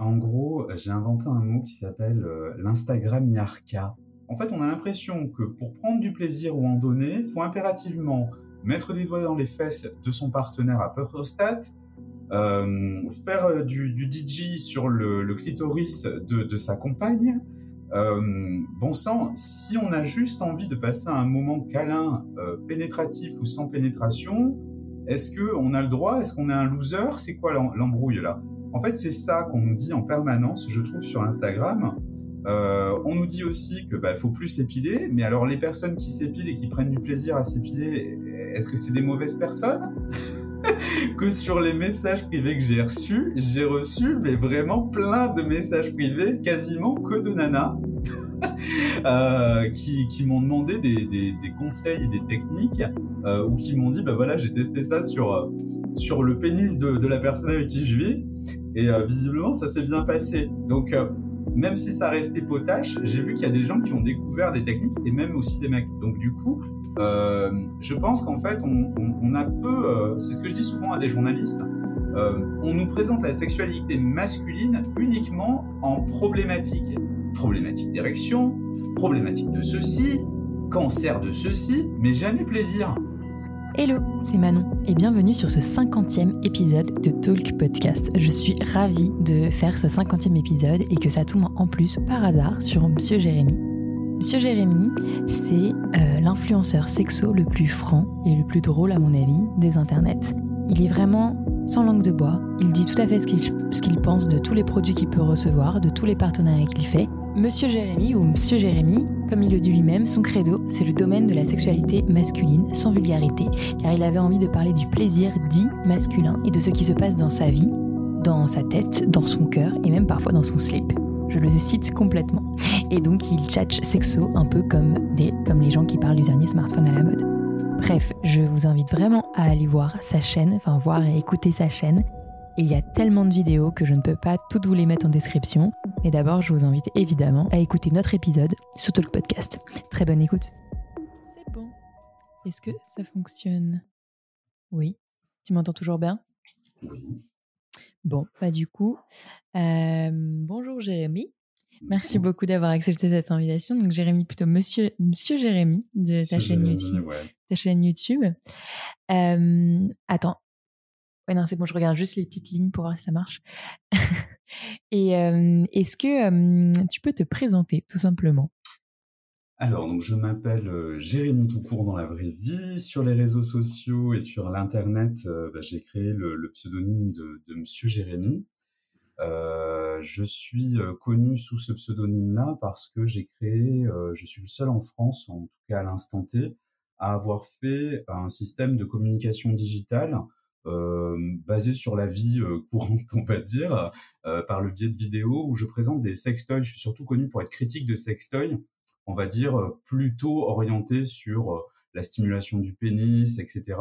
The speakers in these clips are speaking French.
En gros, j'ai inventé un mot qui s'appelle euh, l'Instagramiarca. En fait, on a l'impression que pour prendre du plaisir ou en donner, faut impérativement mettre des doigts dans les fesses de son partenaire à prostate, euh, faire euh, du, du, DJ sur le, clitoris de, sa compagne. Euh, bon sang, si on a juste envie de passer un moment câlin, pénétratif ou sans pénétration, est-ce qu'on a le droit? Est-ce qu'on est un loser? C'est quoi l'embrouille là? En fait, c'est ça qu'on nous dit en permanence, je trouve, sur Instagram. Euh, on nous dit aussi que bah, faut plus s'épiler, mais alors les personnes qui s'épilent et qui prennent du plaisir à s'épiler, est-ce que c'est des mauvaises personnes? Que sur les messages privés que j'ai reçus, j'ai reçu mais vraiment plein de messages privés, quasiment que de nanas. Euh, qui, m'ont demandé des, conseils et des techniques euh, ou qui m'ont dit bah voilà j'ai testé ça sur sur le pénis de, de, la personne avec qui je vis et euh, visiblement, ça s'est bien passé. Donc, euh, même si ça restait potache, j'ai vu qu'il y a des gens qui ont découvert des techniques et même aussi des mecs. Donc, du coup, euh, je pense qu'en fait, on, on, a peu. c'est ce que je dis souvent à des journalistes. on nous présente la sexualité masculine uniquement en problématique. Problématique d'érection, problématique de ceci, cancer de ceci, mais jamais plaisir. Hello, c'est Manon et bienvenue sur ce 50e épisode de Talk Podcast. Je suis ravie de faire ce 50e épisode et que ça tombe en plus par hasard sur Monsieur Jérémy. Monsieur Jérémy, c'est euh, l'influenceur sexo le plus franc et le plus drôle à mon avis des internets. Il est vraiment sans langue de bois, il dit tout à fait ce qu'il pense de tous les produits qu'il peut recevoir, de tous les partenariats qu'il fait. Monsieur Jérémy ou Monsieur Jérémy, comme il le dit lui-même, son credo, c'est le domaine de la sexualité masculine, sans vulgarité, car il avait envie de parler du plaisir dit masculin et de ce qui se passe dans sa vie, dans sa tête, dans son cœur et même parfois dans son slip. Je le cite complètement. Et donc il tchatche sexo un peu comme, des, comme les gens qui parlent du dernier smartphone à la mode. Bref, je vous invite vraiment à aller voir sa chaîne, enfin voir et écouter sa chaîne. Il y a tellement de vidéos que je ne peux pas toutes vous les mettre en description. Mais d'abord, je vous invite évidemment à écouter notre épisode sur le podcast. Très bonne écoute. C'est bon. Est-ce que ça fonctionne? Oui. Tu m'entends toujours bien? Bon, bah du coup, euh, bonjour Jérémy. Merci beaucoup d'avoir accepté cette invitation. Donc Jérémy, plutôt Monsieur, Monsieur Jérémy de ta chaîne YouTube. Ta chaîne YouTube. Euh, attends, Non, c'est bon, je regarde juste les petites lignes pour voir si ça marche. Et est-ce que tu peux te présenter tout simplement? Alors, donc je m'appelle Jérémy Toucourt dans la vraie vie. Sur les réseaux sociaux et sur l'internet, bah, j'ai créé le, pseudonyme de, Monsieur Jérémy. je suis connu sous ce pseudonyme-là parce que j'ai créé, je suis le seul en France, en tout cas à l'instant T, à avoir fait un système de communication digitale euh, basé sur la vie euh, courante, on va dire, euh, par le biais de vidéos où je présente des sextoys. Je suis surtout connu pour être critique de sextoys, on va dire plutôt orienté sur la stimulation du pénis, etc.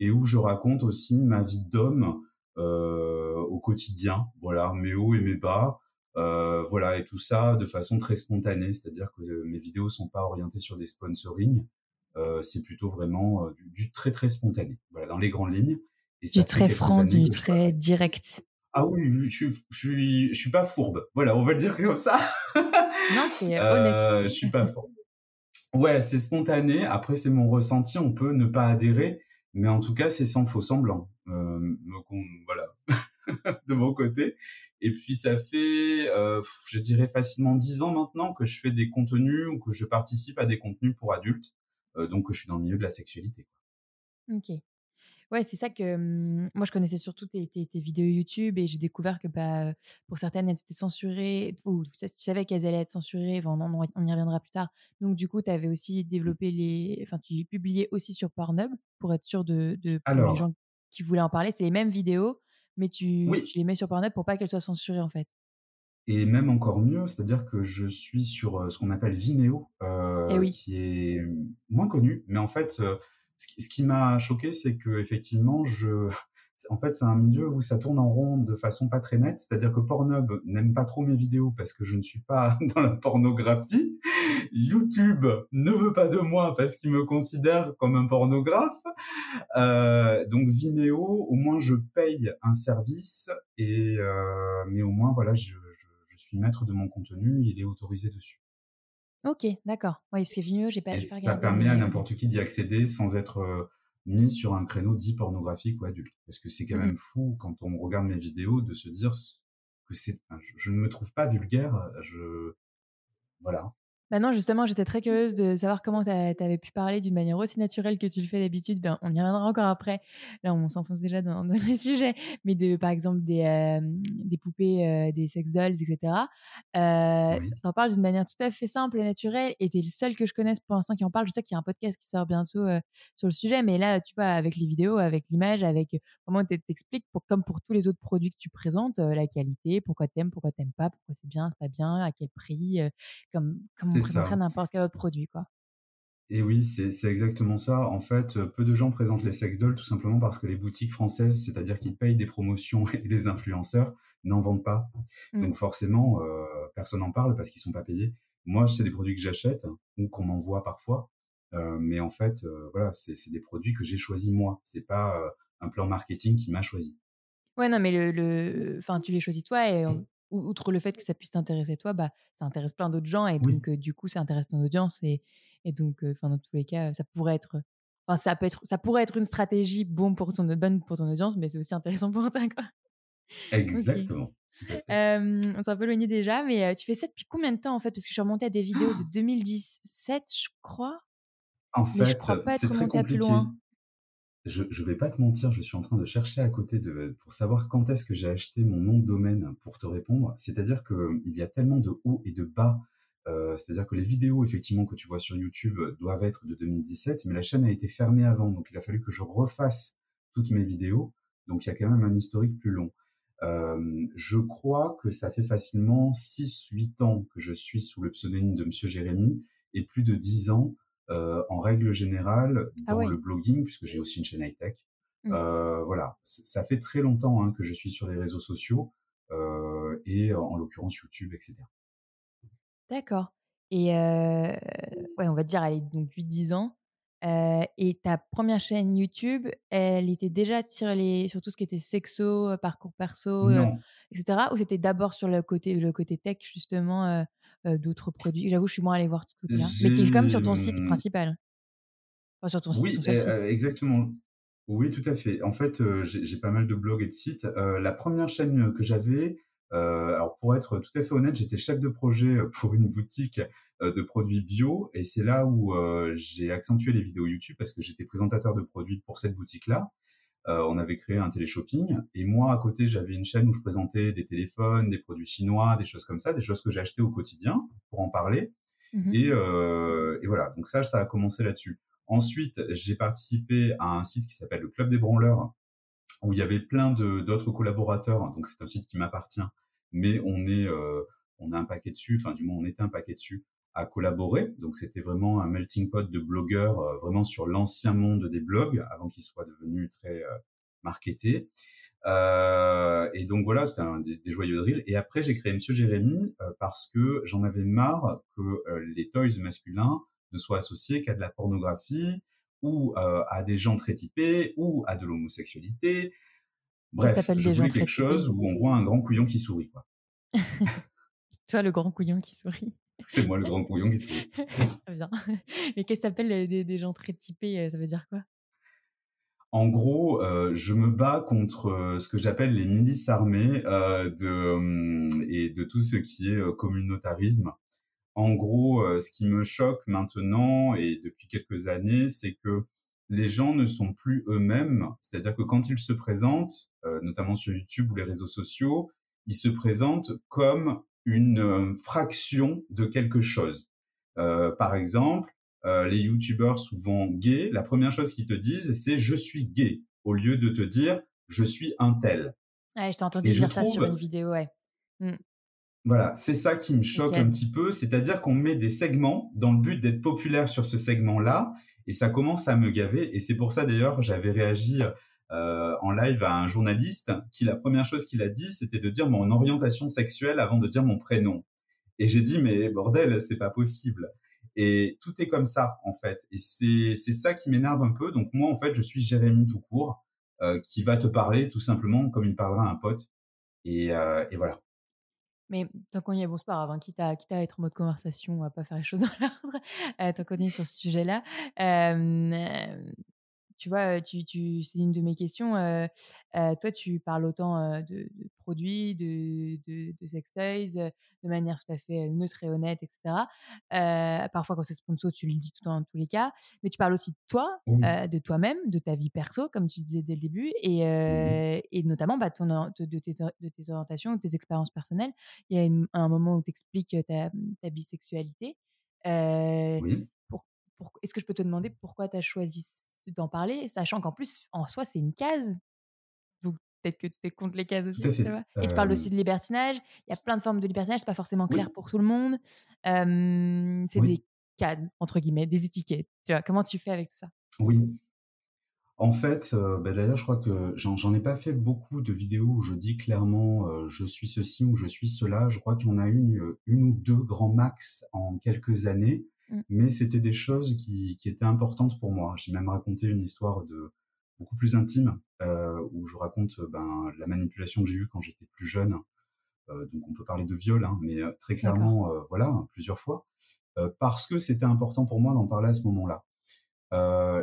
Et où je raconte aussi ma vie d'homme au quotidien, voilà, mes hauts et mes bas, euh, voilà, et tout ça de façon très spontanée, c'est-à-dire que mes vidéos sont pas orientées sur des sponsoring, euh, c'est plutôt vraiment du, très très spontané, voilà, dans les grandes lignes du très franc, du très direct. Ah oui, je, je, suis, je suis pas fourbe. Voilà, on va le dire comme ça. non, c'est euh, honnête. Je suis pas fourbe. Ouais, c'est spontané. Après, c'est mon ressenti. On peut ne pas adhérer, mais en tout cas, c'est sans faux semblant. Euh, donc, voilà, de mon côté. Et puis, ça fait, euh, je dirais facilement dix ans maintenant que je fais des contenus ou que je participe à des contenus pour adultes. Euh, donc, que je suis dans le milieu de la sexualité. Ok. Ouais, c'est ça que moi je connaissais surtout tes, tes, vidéos YouTube et j'ai découvert que bah, pour certaines elles étaient censurées ou tu savais qu'elles allaient être censurées. Enfin, on, on, y reviendra plus tard. Donc du coup, tu avais aussi développé les, enfin tu publiais aussi sur Pornhub pour être sûr de, de pour les gens qui voulaient en parler. C'est les mêmes vidéos, mais tu, tu les mets sur Pornhub pour pas qu'elles soient censurées en fait. Et même encore mieux, c'est-à-dire que je suis sur ce qu'on appelle Vimeo, eh qui est moins connu, mais en fait, ce qui m'a choqué, c'est que effectivement, je en fait, c'est un milieu où ça tourne en rond de façon pas très nette. C'est-à-dire que Pornhub n'aime pas trop mes vidéos parce que je ne suis pas dans la pornographie. YouTube ne veut pas de moi parce qu'il me considère comme un pornographe. Euh, donc Vimeo, au moins je paye un service et euh, mais au moins voilà, je, je, suis maître de mon contenu, il est autorisé dessus. Ok, d'accord. Oui, parce que Vimeo, j'ai pas, et Ça permet à n'importe qui d'y accéder sans être euh, mis sur un créneau dit pornographique ou adulte. Parce que c'est quand mmh même fou quand on regarde mes vidéos de se dire que c'est, je, ne me trouve pas vulgaire. Je, voilà. Bah non, justement, j'étais très curieuse de savoir comment tu avais pu parler d'une manière aussi naturelle que tu le fais d'habitude. Ben, on y reviendra encore après. Là, on s'enfonce déjà dans, dans les sujets. Mais de, par exemple, des, des poupées, des sex dolls, etc. Euh, Tu en parles d'une manière tout à fait simple et naturelle. Et tu es le seul que je connaisse pour l'instant qui en parle. Je sais qu'il y a un podcast qui sort bientôt sur le sujet. Mais là, tu vois, avec les vidéos, avec l'image, avec comment tu t'expliques, pour, comme pour tous les autres produits que tu présentes, la qualité, pourquoi t'aimes, pourquoi t'aimes pas, pourquoi c'est bien, c'est pas bien, à quel prix, comme, comme présenterait n'importe quel autre produit, quoi. Et oui, c'est exactement ça. En fait, peu de gens présentent les sex dolls tout simplement parce que les boutiques françaises, c'est-à-dire qu'ils payent des promotions et les influenceurs, n'en vendent pas. Mmh. Donc forcément, euh, personne n'en parle parce qu'ils sont pas payés. Moi, c'est des produits que j'achète ou qu'on m'envoie parfois. Euh, mais en fait, euh, voilà, c'est des produits que j'ai choisis moi. C'est pas un plan marketing qui m'a choisi. Ouais, non, mais le, enfin, tu les choisis toi et outre le fait que ça puisse t'intéresser toi, bah, ça intéresse plein d'autres gens et donc du coup ça intéresse ton audience et, et donc enfin dans tous les cas ça pourrait être enfin ça peut être ça pourrait être une stratégie bon pour ton bonne pour ton audience mais c'est aussi intéressant pour toi quoi. Exactement. on s'est un peu éloigné déjà mais tu fais ça depuis combien de temps en fait? Parce que je suis remontée à des vidéos de 2017 je crois. En fait, je crois pas être remontée à plus loin je ne vais pas te mentir, je suis en train de chercher à côté de, pour savoir quand est-ce que j'ai acheté mon nom de domaine pour te répondre. C'est-à-dire qu'il y a tellement de hauts et de bas. Euh, c'est-à-dire que les vidéos, effectivement, que tu vois sur YouTube doivent être de 2017, mais la chaîne a été fermée avant. Donc, il a fallu que je refasse toutes mes vidéos. Donc, il y a quand même un historique plus long. Euh, je crois que ça fait facilement 6-8 ans que je suis sous le pseudonyme de Monsieur Jérémy et plus de 10 ans euh, en règle générale ah dans le blogging, puisque j'ai aussi une chaîne high-tech. Mmh. Euh, voilà, ça fait très longtemps hein, que je suis sur les réseaux sociaux euh, et en l'occurrence YouTube, etc. D'accord. Et ouais, on va dire, elle est donc 8-10 ans. Et ta première chaîne YouTube, elle était déjà sur, les, sur tout ce qui était sexo, parcours perso, etc. Ou c'était d'abord sur le côté, le côté tech, justement, d'autres produits? J'avoue, je suis moins allée voir ce côté-là. Mais qui est quand même sur ton site principal. Enfin, sur ton oui, site. Oui, exactement. Oui, tout à fait. En fait, j'ai pas mal de blogs et de sites. la première chaîne que j'avais, alors pour être tout à fait honnête, j'étais chef de projet pour une boutique de produits bio et c'est là où j'ai accentué les vidéos YouTube parce que j'étais présentateur de produits pour cette boutique-là. Euh, on avait créé un téléshopping et moi à côté j'avais une chaîne où je présentais des téléphones, des produits chinois, des choses comme ça, des choses que j'ai achetées au quotidien pour en parler. Mmh euh, et, voilà, donc ça, ça a commencé là-dessus. Ensuite, j'ai participé à un site qui s'appelle le Club des Branleurs, où il y avait plein d'autres collaborateurs. Donc c'est un site qui m'appartient, mais on est, on a un paquet dessus. Enfin, du moins, on était un paquet dessus à collaborer. Donc c'était vraiment un melting pot de blogueurs, euh, vraiment sur l'ancien monde des blogs, avant qu'ils soient devenus très euh, marketés. Euh, et donc voilà, c'était des, des, joyeux drills. Et après, j'ai créé Monsieur Jérémy parce que j'en avais marre que les toys masculins ne soient associés qu'à de la pornographie ou à des gens très typés ou à de l'homosexualité. Bref, je voulais quelque chose où on voit un grand couillon qui sourit. Quoi. Toi, le grand couillon qui sourit. C'est moi le grand couillon qui Très bien. Mais qu'est-ce que s'appelle des, des, gens très typés euh, Ça veut dire quoi? En gros, euh, je me bats contre euh, ce que j'appelle les milices armées de, et de tout ce qui est communautarisme. En gros, ce qui me choque maintenant et depuis quelques années, c'est que les gens ne sont plus eux-mêmes. C'est-à-dire que quand ils se présentent, notamment sur YouTube ou les réseaux sociaux, ils se présentent comme une euh, fraction de quelque chose. Euh, par exemple, euh, les youtubeurs souvent gays, la première chose qu'ils te disent, c'est je suis gay, au lieu de te dire je suis un tel. Ouais, je t'ai entendu dire ça sur une vidéo, ouais. Mmh. Voilà, c'est ça qui me choque un petit peu, c'est-à-dire qu'on met des segments dans le but d'être populaire sur ce segment-là, et ça commence à me gaver. Et c'est pour ça d'ailleurs, j'avais réagi en live à un journaliste qui la première chose qu'il a dit, c'était de dire mon orientation sexuelle avant de dire mon prénom. Et j'ai dit mais bordel, c'est pas possible. Et tout est comme ça en fait. Et c'est ça qui m'énerve un peu. Donc moi en fait, je suis Jérémy tout court, qui va te parler tout simplement comme il parlera à un pote. Et, et voilà. Mais tant qu'on y est, bon, c'est pas grave, hein, quitte, à, quitte, être en mode conversation, on va pas faire les choses dans l'ordre, euh, tant qu'on est sur ce sujet-là. Euh, tu vois, tu, tu, c'est une de mes questions. Euh, toi, tu parles autant de, produits, de, de, de sextoys, de manière tout à fait neutre et honnête, etc. parfois, quand c'est sponsor, tu le dis tout dans tous les cas. Mais tu parles aussi de toi, de toi-même, de ta vie perso, comme tu disais dès le début, et, et notamment bah, ton, de, tes, de tes orientations, de tes expériences personnelles. Il y a un moment où tu expliques ta, ta bisexualité. oui. Est-ce que je peux te demander pourquoi tu as choisi d'en parler, sachant qu'en plus, en soi, c'est une case. Donc, peut-être que tu es contre les cases aussi. Tu vois? Et tu parles aussi de libertinage. Il y a plein de formes de libertinage. C'est pas forcément clair pour tout le monde. c'est des cases, entre guillemets, des étiquettes. Tu vois, comment tu fais avec tout ça? Oui. En fait, bah, d'ailleurs, je crois que j'en ai pas fait beaucoup de vidéos où je dis clairement je suis ceci ou je suis cela. Je crois qu'il y en a une, une ou deux grands max en quelques années. Mmh. Mais c'était des choses qui, qui, étaient importantes pour moi. J'ai même raconté une histoire de beaucoup plus intime euh, où je raconte ben, la manipulation que j'ai eue quand j'étais plus jeune. Euh, donc on peut parler de viol, hein, mais euh, très clairement, euh, voilà, hein, plusieurs fois, euh, parce que c'était important pour moi d'en parler à ce moment-là.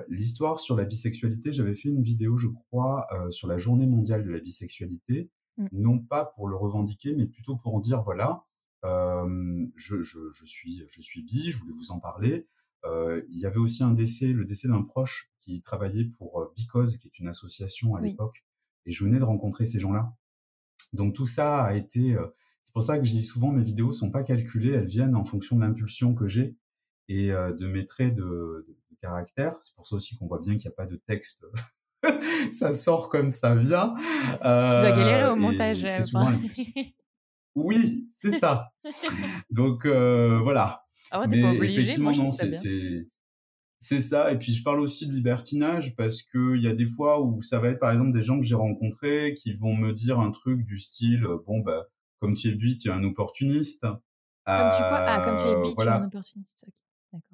L'histoire sur la bisexualité, j'avais fait une vidéo, je crois, sur la journée mondiale de la bisexualité, mmh. non pas pour le revendiquer, mais plutôt pour en dire, voilà, je, je, je, suis, je suis bi, je voulais vous en parler. Euh, il y avait aussi un décès, le décès d'un proche qui travaillait pour Because, qui est une association à l'époque, et je venais de rencontrer ces gens-là. Donc tout ça a été, c'est pour ça que je dis souvent mes vidéos sont pas calculées, elles viennent en fonction de l'impulsion que j'ai et de mes traits de, de, de caractère. C'est pour ça aussi qu'on voit bien qu'il n'y a pas de texte. ça sort comme ça vient. Euh, tu vas galérer au montage. C'est souvent oui, c'est ça. Donc euh, voilà. Ah ouais, Mais pas obligé, effectivement, non, c'est c'est ça. Et puis je parle aussi de libertinage parce que il y a des fois où ça va être par exemple des gens que j'ai rencontrés qui vont me dire un truc du style bon bah comme tu es bi, tu es un opportuniste. Comme tu quoi? Ah, comme tu es bi, voilà. tu es un opportuniste.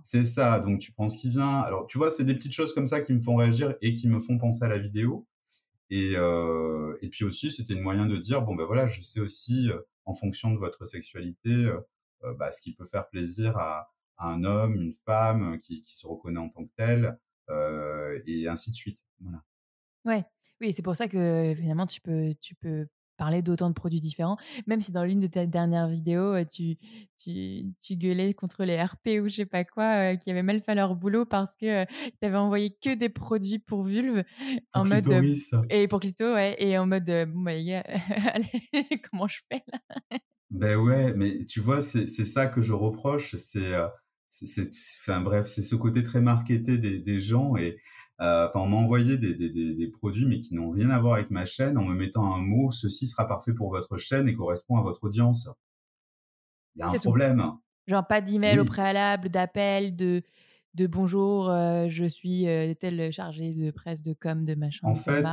C'est ça. Donc tu prends ce qui vient. Alors tu vois, c'est des petites choses comme ça qui me font réagir et qui me font penser à la vidéo. Et, euh, et puis aussi, c'était un moyen de dire bon ben voilà, je sais aussi euh, en fonction de votre sexualité, euh, bah, ce qui peut faire plaisir à, un homme, une femme qui, qui, se reconnaît en tant que tel, et ainsi de suite. Voilà. Ouais, oui, c'est pour ça que finalement tu peux, tu peux parler d'autant de produits différents, même si dans l'une de tes dernières vidéos, tu, tu, tu, gueulais contre les RP ou je sais pas quoi, qui avaient mal fait leur boulot parce que tu avais envoyé que des produits pour vulve pour en mode et pour clito, ouais, et en mode bon bah les gars, allez, comment je fais là? Ben ouais, mais tu vois, c'est ça que je reproche, c'est enfin bref, c'est ce côté très marketé des, des gens et euh, enfin, on m'a envoyé des, des, des, produits, mais qui n'ont rien à voir avec ma chaîne, en me mettant un mot ceci sera parfait pour votre chaîne et correspond à votre audience. Il y a un problème. Genre pas d'email au préalable, d'appel, de de bonjour, euh, je suis euh, tel chargé de presse, de com, de machin. En fait,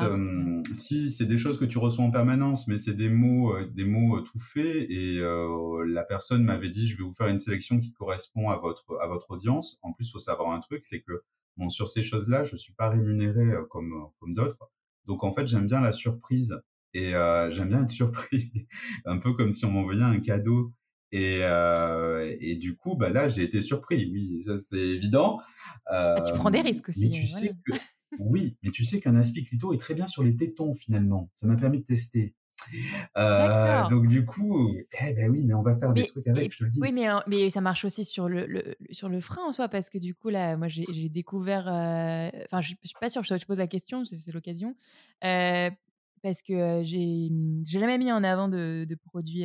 si c'est des choses que tu reçois en permanence, mais c'est des mots, des mots tout faits, et la personne m'avait dit, je vais vous faire une sélection qui correspond à votre à votre audience. En plus, faut savoir un truc, c'est que Bon, sur ces choses-là, je suis pas rémunéré euh, comme euh, comme d'autres. Donc en fait, j'aime bien la surprise et euh, j'aime bien être surpris, un peu comme si on m'envoyait un cadeau. Et, euh, et du coup, bah là, j'ai été surpris. Oui, ça c'est évident. Euh, ah, tu prends des risques aussi. Mais tu sais que, oui, mais tu sais qu'un aspiclito est très bien sur les tétons finalement. Ça m'a permis de tester. Euh, donc du coup, eh ben oui, mais on va faire des trucs avec, je te le dis. Oui, mais, mais ça marche aussi sur le, le, sur le frein en soi, parce que du coup, là, moi, j'ai découvert... Euh, enfin, je, je suis pas sûre, je te pose la question, c'est l'occasion. Euh, parce que j'ai jamais mis en avant de, de produits...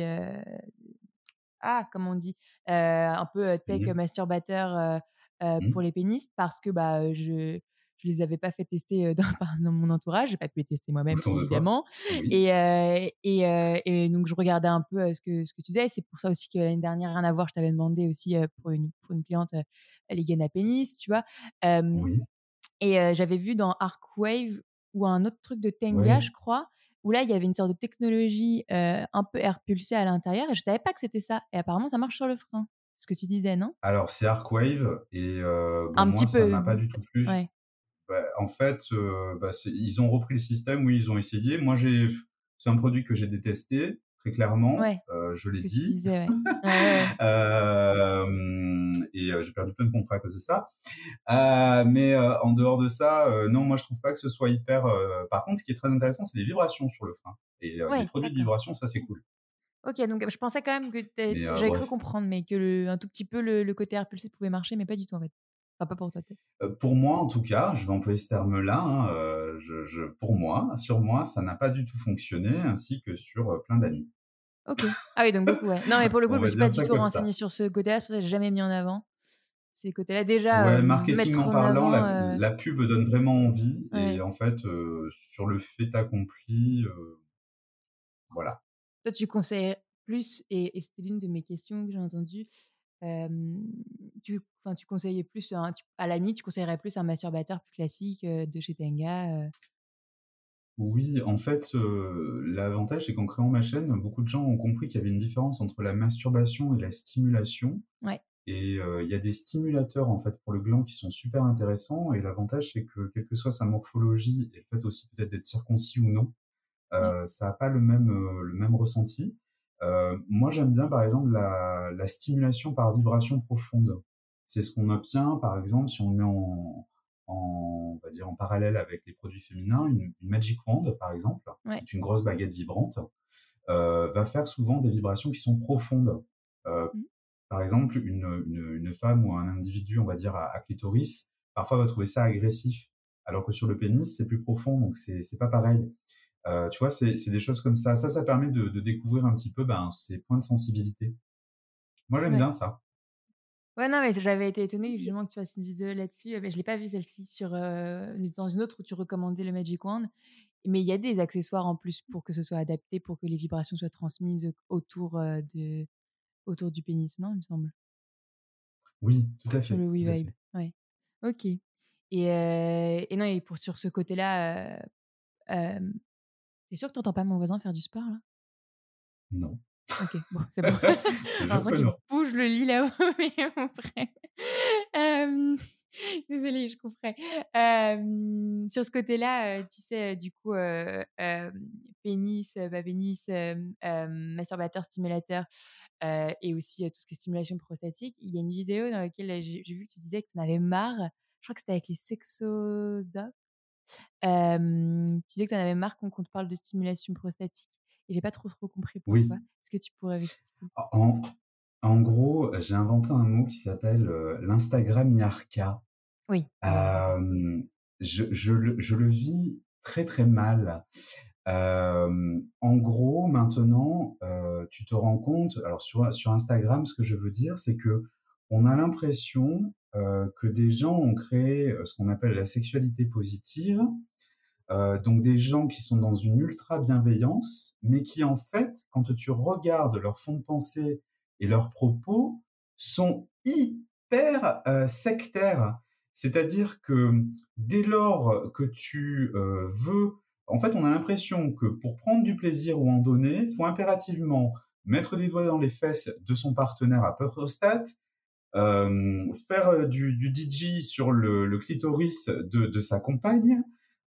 ah, comment on dit Un peu tech masturbateur mmh. pour les pénis, parce que bah, je je les avais pas fait tester dans, dans mon entourage, j'ai pas pu les tester moi-même évidemment. Et, et, et, donc je regardais un peu ce que ce que tu disais. C'est pour ça aussi que l'année dernière, rien à voir, je t'avais demandé aussi pour une pour une cliente les gaines à pénis, tu vois. Et j'avais vu dans Arcwave ou un autre truc de Tenga, je crois, où là, il y avait une sorte de technologie un peu air pulsé à l'intérieur et je savais pas que c'était ça. Et apparemment, ça marche sur le frein. Ce que tu disais, non? Alors, c'est Arcwave et bon, un moi, petit ça m'a pas du tout plu. Bah, en fait, bah, ils ont repris le système, oui, ils ont essayé. Moi, j'ai, c'est un produit que j'ai détesté très clairement. je l'ai dit. et j'ai perdu plein de contrats à cause de ça. mais en dehors de ça, non, moi je trouve pas que ce soit hyper. Par contre, ce qui est très intéressant, c'est les vibrations sur le frein. Et les produits de vibration, ça c'est cool. Ok, donc je pensais quand même que j'avais cru comprendre, mais que le, un tout petit peu le, côté air pulsé pouvait marcher, mais pas du tout en fait. Enfin, pas pour toi. pour moi, en tout cas, je vais employer ce terme-là. Hein, je, pour moi, sur moi, ça n'a pas du tout fonctionné, ainsi que sur plein d'amis. Ok. Ah oui, donc beaucoup, ouais. Non, mais pour le coup, je me suis pas du tout renseigné sur ce côté-là, c'est pour ça que j'ai jamais mis en avant ces côtés-là. Déjà, ouais, marketing en parlant, la, pub donne vraiment envie, et en fait, sur le fait accompli, voilà. Toi, tu conseilles plus, et, c'était l'une de mes questions que j'ai entendues, tu, tu conseillais plus, à la nuit, tu conseillerais plus un masturbateur plus classique de chez Tenga oui, en fait, l'avantage, c'est qu'en créant ma chaîne, beaucoup de gens ont compris qu'il y avait une différence entre la masturbation et la stimulation. Ouais. Et il y a des stimulateurs en fait pour le gland qui sont super intéressants. Et l'avantage, c'est que quelle que soit sa morphologie et le fait aussi peut-être d'être circoncis ou non, ça n'a pas le même le même ressenti. Moi, j'aime bien par exemple la, la stimulation par vibration profonde. C'est ce qu'on obtient par exemple si on met en en, on va dire en parallèle avec les produits féminins, une, Magic Wand par exemple, qui une grosse baguette vibrante, euh, va faire souvent des vibrations qui sont profondes. Euh, mmh. Par exemple, une, une, femme ou un individu, on va dire à, clitoris, parfois va trouver ça agressif, alors que sur le pénis c'est plus profond, donc c'est c'est pas pareil. Euh, tu vois, c'est des choses comme ça. Ça, ça permet de, de découvrir un petit peu ben, ces points de sensibilité. Moi, j'aime bien ça. Ouais, non, mais j'avais été étonnée justement que tu fasses une vidéo là-dessus. Mais je l'ai pas vue celle-ci sur dans une autre où tu recommandais le Magic Wand. Mais il y a des accessoires en plus pour que ce soit adapté, pour que les vibrations soient transmises autour de autour du pénis, non Il me semble? Oui, tout à fait. Sur le WeVibe. Ouais. Ok. Et, et non, et pour sur ce côté-là, euh, t'es sûr que tu n'entends pas mon voisin faire du sport là? Non. Ok, bon, c'est bon. Alors, qu'il bouge le lit là-haut, mais mon frère. Désolée, je couperai. sur ce côté-là, tu sais, du coup, pénis, bah, pénis, masturbateur, stimulateur et aussi tout ce qui est stimulation prostatique. Il y a une vidéo dans laquelle j'ai vu que tu disais que tu en avais marre. Je crois que c'était avec les tu disais que tu en avais marre qu'on te parle de stimulation prostatique. Et j'ai pas trop trop compris pourquoi. Est-ce que tu pourrais m'expliquer? En, en, gros, j'ai inventé un mot qui s'appelle euh, l'Instagram Yarka. Oui. Euh, je, je, le, je, le, vis très très mal. En gros, maintenant, tu te rends compte. Alors sur sur Instagram, ce que je veux dire, c'est que on a l'impression que des gens ont créé ce qu'on appelle la sexualité positive euh, donc des gens qui sont dans une ultra bienveillance, mais qui en fait, quand tu regardes leur fond de pensée et leurs propos, sont hyper euh, sectaires. C'est-à-dire que dès lors que tu euh, veux, en fait, on a l'impression que pour prendre du plaisir ou en donner, faut impérativement mettre des doigts dans les fesses de son partenaire à prostate, euh, faire du, du DJ sur le, le clitoris de, de sa compagne,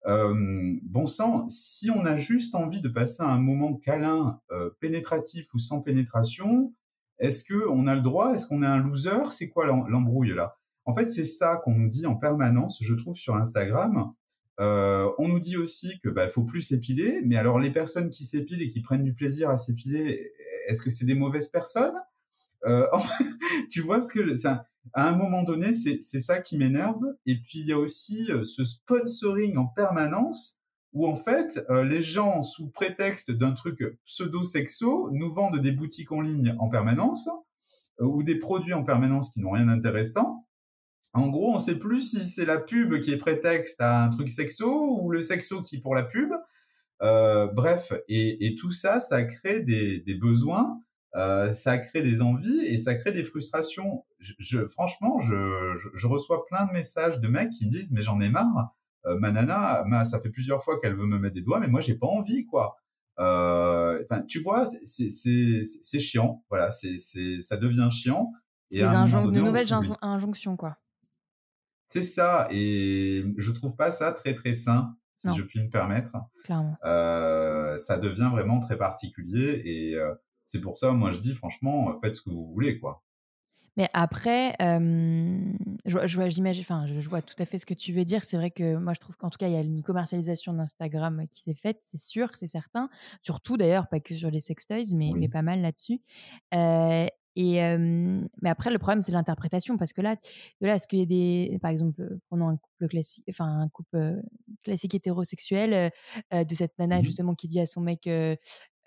euh, bon sang, si on a juste envie de passer un moment câlin, euh, pénétratif ou sans pénétration, est-ce que on a le droit? Est-ce qu'on est un loser? C'est quoi l'embrouille là? En fait, c'est ça qu'on nous dit en permanence, je trouve, sur Instagram. Euh, on nous dit aussi que bah, faut plus s'épiler, mais alors les personnes qui s'épilent et qui prennent du plaisir à s'épiler, est-ce que c'est des mauvaises personnes? Euh, tu vois ce que ça, à un moment donné, c'est ça qui m'énerve. Et puis il y a aussi euh, ce sponsoring en permanence où en fait euh, les gens, sous prétexte d'un truc pseudo-sexo, nous vendent des boutiques en ligne en permanence ou des produits en permanence qui n'ont rien d'intéressant. En gros, on sait plus si c'est la pub qui est prétexte à un truc sexo ou le sexo qui est pour la pub. bref, et, et, tout ça, ça crée des, des besoins euh, ça crée des envies et ça crée des frustrations. Je, franchement, je, je, reçois plein de messages de mecs qui me disent mais j'en ai marre. ma nana, ça fait plusieurs fois qu'elle veut me mettre des doigts, mais moi j'ai pas envie, quoi. Enfin, tu vois, c'est chiant, voilà, c'est ça devient chiant. Et de nouvelles injonctions, quoi. C'est ça, et je trouve pas ça très très sain, si je puis me permettre. Clairement. ça devient vraiment très particulier, et c'est pour ça, moi je dis franchement, faites ce que vous voulez, quoi. Mais après, je, je, j'imagine, enfin, je, vois tout à fait ce que tu veux dire. C'est vrai que moi, je trouve qu'en tout cas, il y a une commercialisation d'Instagram qui s'est faite, c'est sûr, c'est certain. Surtout d'ailleurs, pas que sur les sextoys, mais, mais pas mal là-dessus. et mais après, le problème, c'est l'interprétation, parce que là, de là, est-ce qu'il y a des, par exemple, prenons un couple classique, enfin un couple classique hétérosexuel, de cette nana mmh justement qui dit à son mec, euh,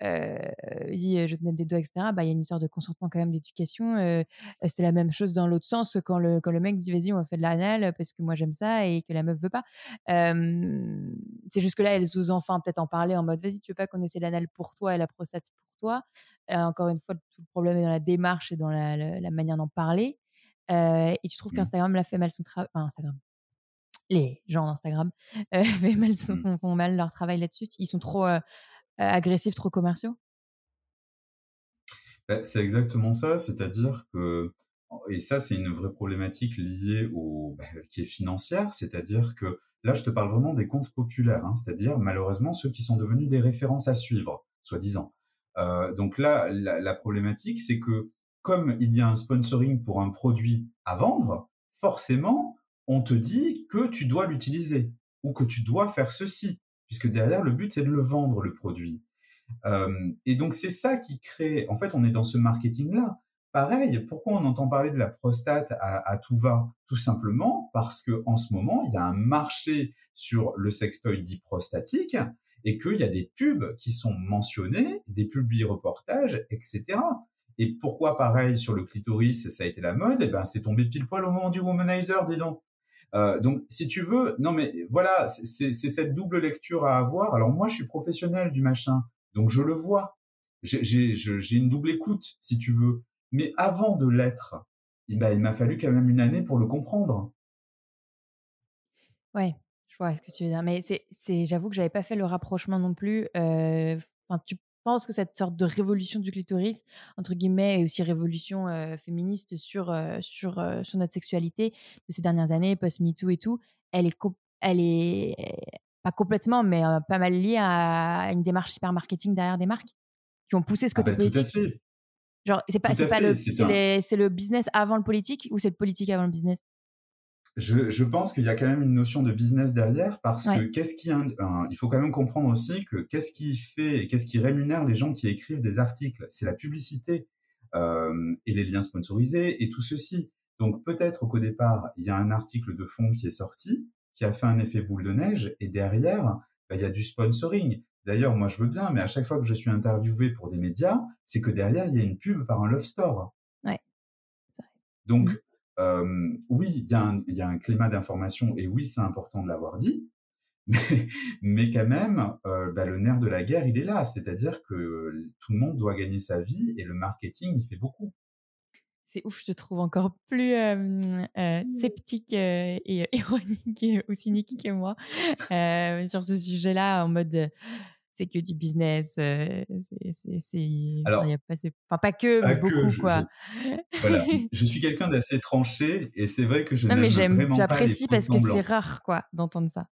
dit je vais te mettre des doigts, etc. Bah, il y a une histoire de consentement quand même, d'éducation. Euh, c'est la même chose dans l'autre sens quand le, quand le mec dit vas-y, on va faire de l'anal parce que moi j'aime ça et que la meuf veut pas. c'est juste que là, elles osent enfin peut-être en parler en mode vas-y, tu veux pas qu'on essaie l'anal pour toi et la prostate pour toi? encore une fois, tout le problème est dans la démarche et dans la, la, manière d'en parler. et tu trouves mmh. qu'Instagram l'a fait mal son travail. Enfin, Instagram les gens d'Instagram euh, mal, mmh. font, mal leur travail là-dessus. Ils sont trop euh, agressifs, trop commerciaux? Bah, C'est exactement ça, c'est-à-dire que, et ça c'est une vraie problématique liée au, bah, qui est financière, c'est-à-dire que là je te parle vraiment des comptes populaires, hein, c'est-à-dire malheureusement ceux qui sont devenus des références à suivre, soi-disant. Euh, donc là, la, problématique, c'est que comme il y a un sponsoring pour un produit à vendre, forcément, on te dit que tu dois l'utiliser ou que tu dois faire ceci puisque derrière, le but, c'est de le vendre, le produit. Euh, et donc, c'est ça qui crée, en fait, on est dans ce marketing-là. Pareil, pourquoi on entend parler de la prostate à, tout va? Tout simplement parce que en ce moment, il y a un marché sur le sextoy dit prostatique et qu'il y a des pubs qui sont mentionnées, des publics reportages, etc. Et pourquoi pareil sur le clitoris, ça a été la mode? Eh ben, c'est tombé pile poil au moment du womanizer, dis donc. Euh, donc, si tu veux, non mais voilà, c'est cette double lecture à avoir. Alors moi, je suis professionnel du machin, donc je le vois. J'ai une double écoute, si tu veux. Mais avant de l'être, eh ben, il m'a fallu quand même une année pour le comprendre. Ouais, je vois ce que tu veux dire. Mais c'est, j'avoue que j'avais pas fait le rapprochement non plus. Euh, tu pense que cette sorte de révolution du clitoris, entre guillemets, et aussi révolution féministe sur, sur, sur notre sexualité de ces dernières années, post-MeToo et tout, elle est, elle est pas complètement, mais pas mal liée à une démarche hyper marketing derrière des marques qui ont poussé ce côté ah bah, politique. Genre, c'est pas, c'est pas le, c'est le business avant le politique ou c'est le politique avant le business? Je, je, pense qu'il y a quand même une notion de business derrière parce que qu'est-ce qui, il faut quand même comprendre aussi que qu'est-ce qui fait et qu'est-ce qui rémunère les gens qui écrivent des articles, c'est la publicité euh, et les liens sponsorisés et tout ceci. Donc peut-être qu'au départ il y a un article de fond qui est sorti, qui a fait un effet boule de neige et derrière bah, il y a du sponsoring. D'ailleurs moi je veux bien, mais à chaque fois que je suis interviewé pour des médias, c'est que derrière il y a une pub par un love store. Ouais. Donc mmh oui, il y, a un climat d'information et oui, c'est important de l'avoir dit, mais, quand même, bah, le nerf de la guerre, il est là. C'est-à-dire que tout le monde doit gagner sa vie et le marketing, il fait beaucoup. C'est ouf, je te trouve encore plus sceptique et ironique ou cynique que moi sur ce sujet-là, en mode c'est que du business. Euh, c'est, Alors, y a pas, enfin, pas que, mais beaucoup, je, quoi. Je, voilà. je suis quelqu'un d'assez tranché et c'est vrai que je non, mais j'aime, vraiment j'apprécie parce que c'est rare, quoi, d'entendre ça.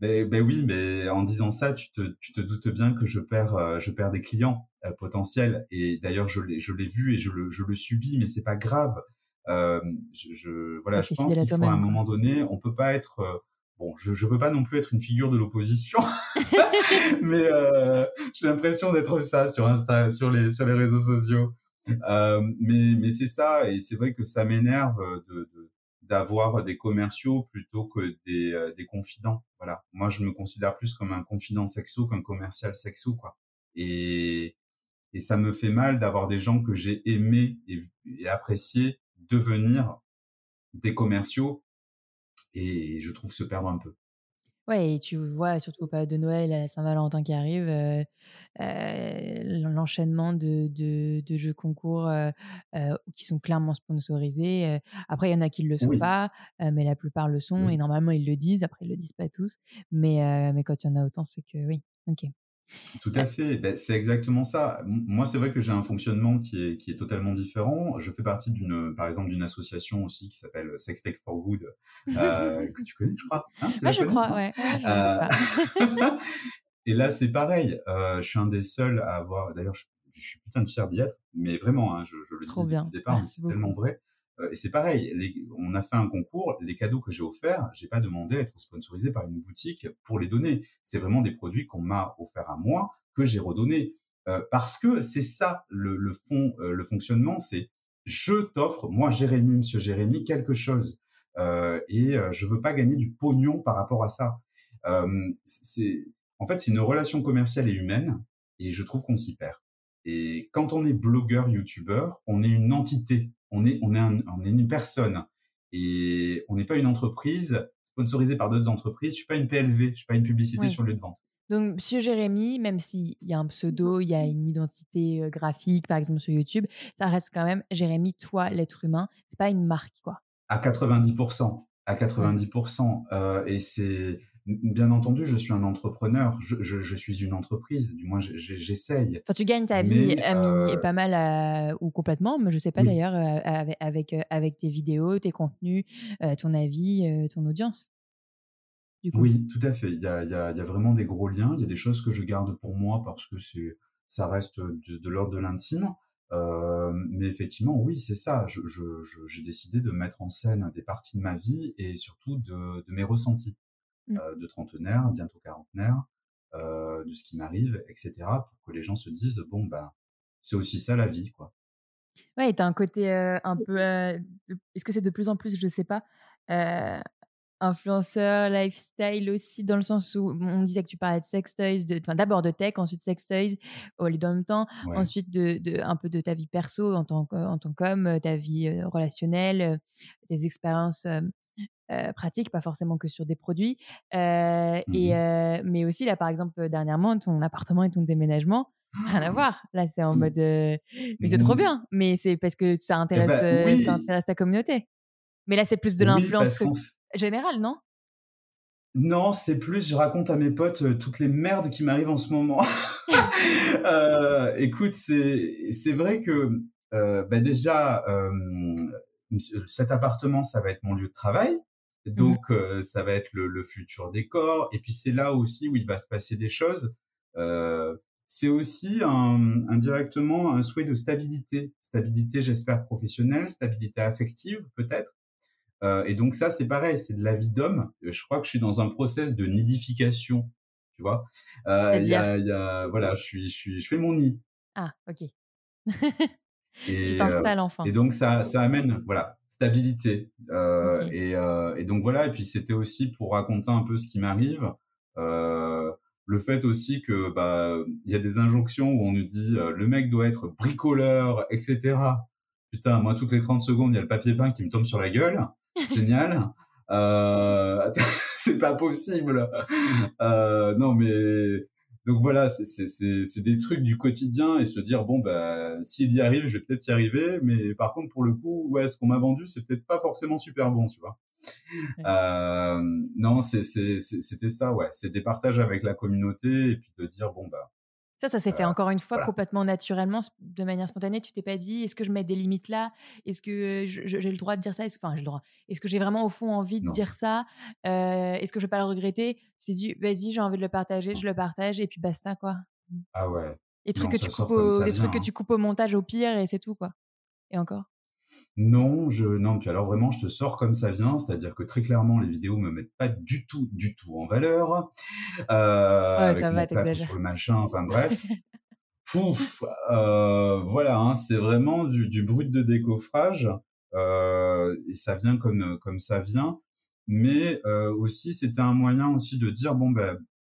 Ben, ben, oui, mais en disant ça, tu te, tu te doutes bien que je perds, euh, je perds des clients euh, potentiels. Et d'ailleurs, je l'ai, je l'ai vu et je le, je le subis, mais c'est pas grave. Euh, je, je, voilà, je pense qu'il faut à un moment donné, on peut pas être Bon, je ne veux pas non plus être une figure de l'opposition, mais euh, j'ai l'impression d'être ça sur Insta, sur les sur les réseaux sociaux. Euh, mais mais c'est ça, et c'est vrai que ça m'énerve de, d'avoir des commerciaux plutôt que des, euh, des confidents. Voilà, moi je me considère plus comme un confident sexo qu'un commercial sexo, quoi. Et et ça me fait mal d'avoir des gens que j'ai aimés et, et appréciés devenir des commerciaux et je trouve se perdre un peu. Ouais, et tu vois, surtout aux périodes de Noël, à Saint-Valentin qui arrive, heu heu, l'enchaînement de de de jeux concours, heu, qui sont clairement sponsorisés. Après, il y en a qui le sont Oui. pas, mais la plupart le sont et normalement, ils le disent. Après, ils le disent pas tous, mais quand il y en a autant, c'est que oui. OK. Tout à fait, beh, c'est exactement ça. Moi, c'est vrai que j'ai un fonctionnement qui est qui est totalement différent. Je fais partie d'une, par exemple, d'une association aussi qui s'appelle Sextech for Good, heu, que tu connais, je crois, hein? Ouais, la je crois, ouais, je pas. et là, c'est pareil, heu, je suis un des seuls à avoir d'ailleurs, je je suis putain de fier d'y être, mais vraiment, hein, je je le Trop dis depuis bien, le départ, c'est tellement vrai, et c'est pareil, les on a fait un concours, les cadeaux que j'ai offerts, j'ai pas demandé à être sponsorisé par une boutique pour les donner. C'est vraiment des produits qu'on m'a offerts à moi, que j'ai redonnés, heu, parce que c'est ça le le fond, heu, le fonctionnement, c'est: «Je t'offre, moi Jérémy, monsieur Jérémy, quelque chose, heu, et heu, je veux pas gagner du pognon par rapport à ça». C c'est en fait, c'est une relation commerciale et humaine et je trouve qu'on s'y perd et quand on est blogueur, youtubeur, on est une entité, on est on est un on est une personne et on n'est pas une entreprise sponsorisée par d'autres entreprises. Je suis pas une PLV, je suis pas une publicité Oui. sur lieu de vente. Donc monsieur Jérémy, même s'il y a un pseudo, il y a une identité, heu, graphique, par exemple, sur YouTube, ça reste quand même Jérémy, toi, l'être humain. C'est pas une marque, quoi? À 90% à Ouais. 90 heu, et c'est bien entendu, je suis un entrepreneur, je je je suis une entreprise, du moins j'e j'e j'essaye, Enfin, tu gagnes ta vie mais mini heu pas mal à ou complètement, mais je sais pas Oui. d'ailleurs, avec, avec tes vidéos, tes contenus, ton avis, ton audience? Du coup? Oui, tout à fait. Il y a il y a il y a vraiment des gros liens. Il y a des choses que je garde pour moi parce que ça reste, de l'ordre de l'intime, mais effectivement, oui, c'est ça. J'ai décidé de mettre en scène des parties de ma vie et surtout de de mes ressentis, Mmh. heu, de trentenaire, bientôt quarantenaire, heu, de ce qui m'arrive et cetera, pour que les gens se disent: «Bon, ben, c'est aussi ça la vie, quoi». Ouais, tu as un côté, heu, un peu, est-ce que c'est de plus en plus, je sais pas, influenceur, lifestyle aussi dans le sens où on disait que tu parlais de sextoys, de enfin d'abord de tech, ensuite sextoys, au les dans le temps, Ouais. ensuite de de un peu de ta vie perso en tant en tant qu'homme, ta vie, relationnelle, tes expériences, hem, heu, pratiques, pas forcément que sur des produits, heu, Mmh et heu, mais aussi là, par exemple, dernièrement, ton appartement et ton déménagement, rien à voir. Là, c'est en mode, heu mais c'est trop Mmh. bien, mais c'est parce que ça Et intéresse, bah, heu, ça intéresse ta communauté. Mais là, c'est plus de Oui, l'influence générale, non? Non, c'est plus je raconte à mes potes, toutes les merdes qui m'arrivent en ce moment. Écoute, c'est vrai que, bah, déjà, cet appartement, ça va être mon lieu de travail, Mmh mh. donc heu, ça va être le le futur décor et puis c'est là aussi où il va se passer des choses. Heu, c'est aussi un indirectement un souhait de stabilité. Stabilité, j'espère professionnelle, stabilité affective peut-être, heu, et donc ça, c'est pareil, c'est de la vie d'homme. Je crois que je suis dans un process de nidification, tu vois? Il y a y a voilà, je suis je suis je fais mon nid. Ah, OK. Tu Et heu, t'installes et enfin. donc ça ça amène, voilà, stabilité, heu, OK. et donc voilà et puis c'était aussi pour raconter un peu ce qui m'arrive, heu, le fait aussi que, bah, il y a des injonctions où on nous dit, «Le mec doit être bricoleur et cetera». Putain, moi, toutes les 30 secondes, il y a le papier peint qui me tombe sur la gueule. Génial, c'est pas possible, non, mais donc voilà, c'est c'est c'est c'est des trucs du quotidien et se dire: «Bon, bah, s'il y arrive, je vais peut-être y arriver, mais par contre, pour le coup, ouais, ce qu'on m'a vendu, c'est peut-être pas forcément super bon», tu vois? Hem, non, c'est c'est c'est c'était ça, ouais, c'est des partages avec la communauté et puis de dire: «Bon, bah, Ça, ça s'est fait encore une fois voilà». complètement naturellement, de manière spontanée. Tu t'es pas dit: «Est-ce que je mets des limites là? Est-ce que j'ai le droit de dire ça? Est-ce» enfin, j'ai le droit. «Est-ce que j'ai vraiment au fond envie de Non. dire ça? Heu, est-ce que je vais pas le regretter?» Tu t'es dit: «Vas-y, j'ai envie de le partager, je le partage et puis basta, quoi». Ah ouais. Des trucs Non, que tu coupes au des trucs que tu coupes au montage au pire et c'est tout, quoi, et encore? Non, je non, puis alors vraiment, je te sors comme ça vient, c'est-à-dire que très clairement, les vidéos me mettent pas du tout, du tout en valeur, heu, Ouais, avec ça va, tu sur le machin, enfin bref. Pouf, heu, voilà, hein, c'est vraiment du du brut de décoffrage, heu, et ça vient comme, comme ça vient. Mais heu, aussi, c'était un moyen aussi de dire: «Bon, bah,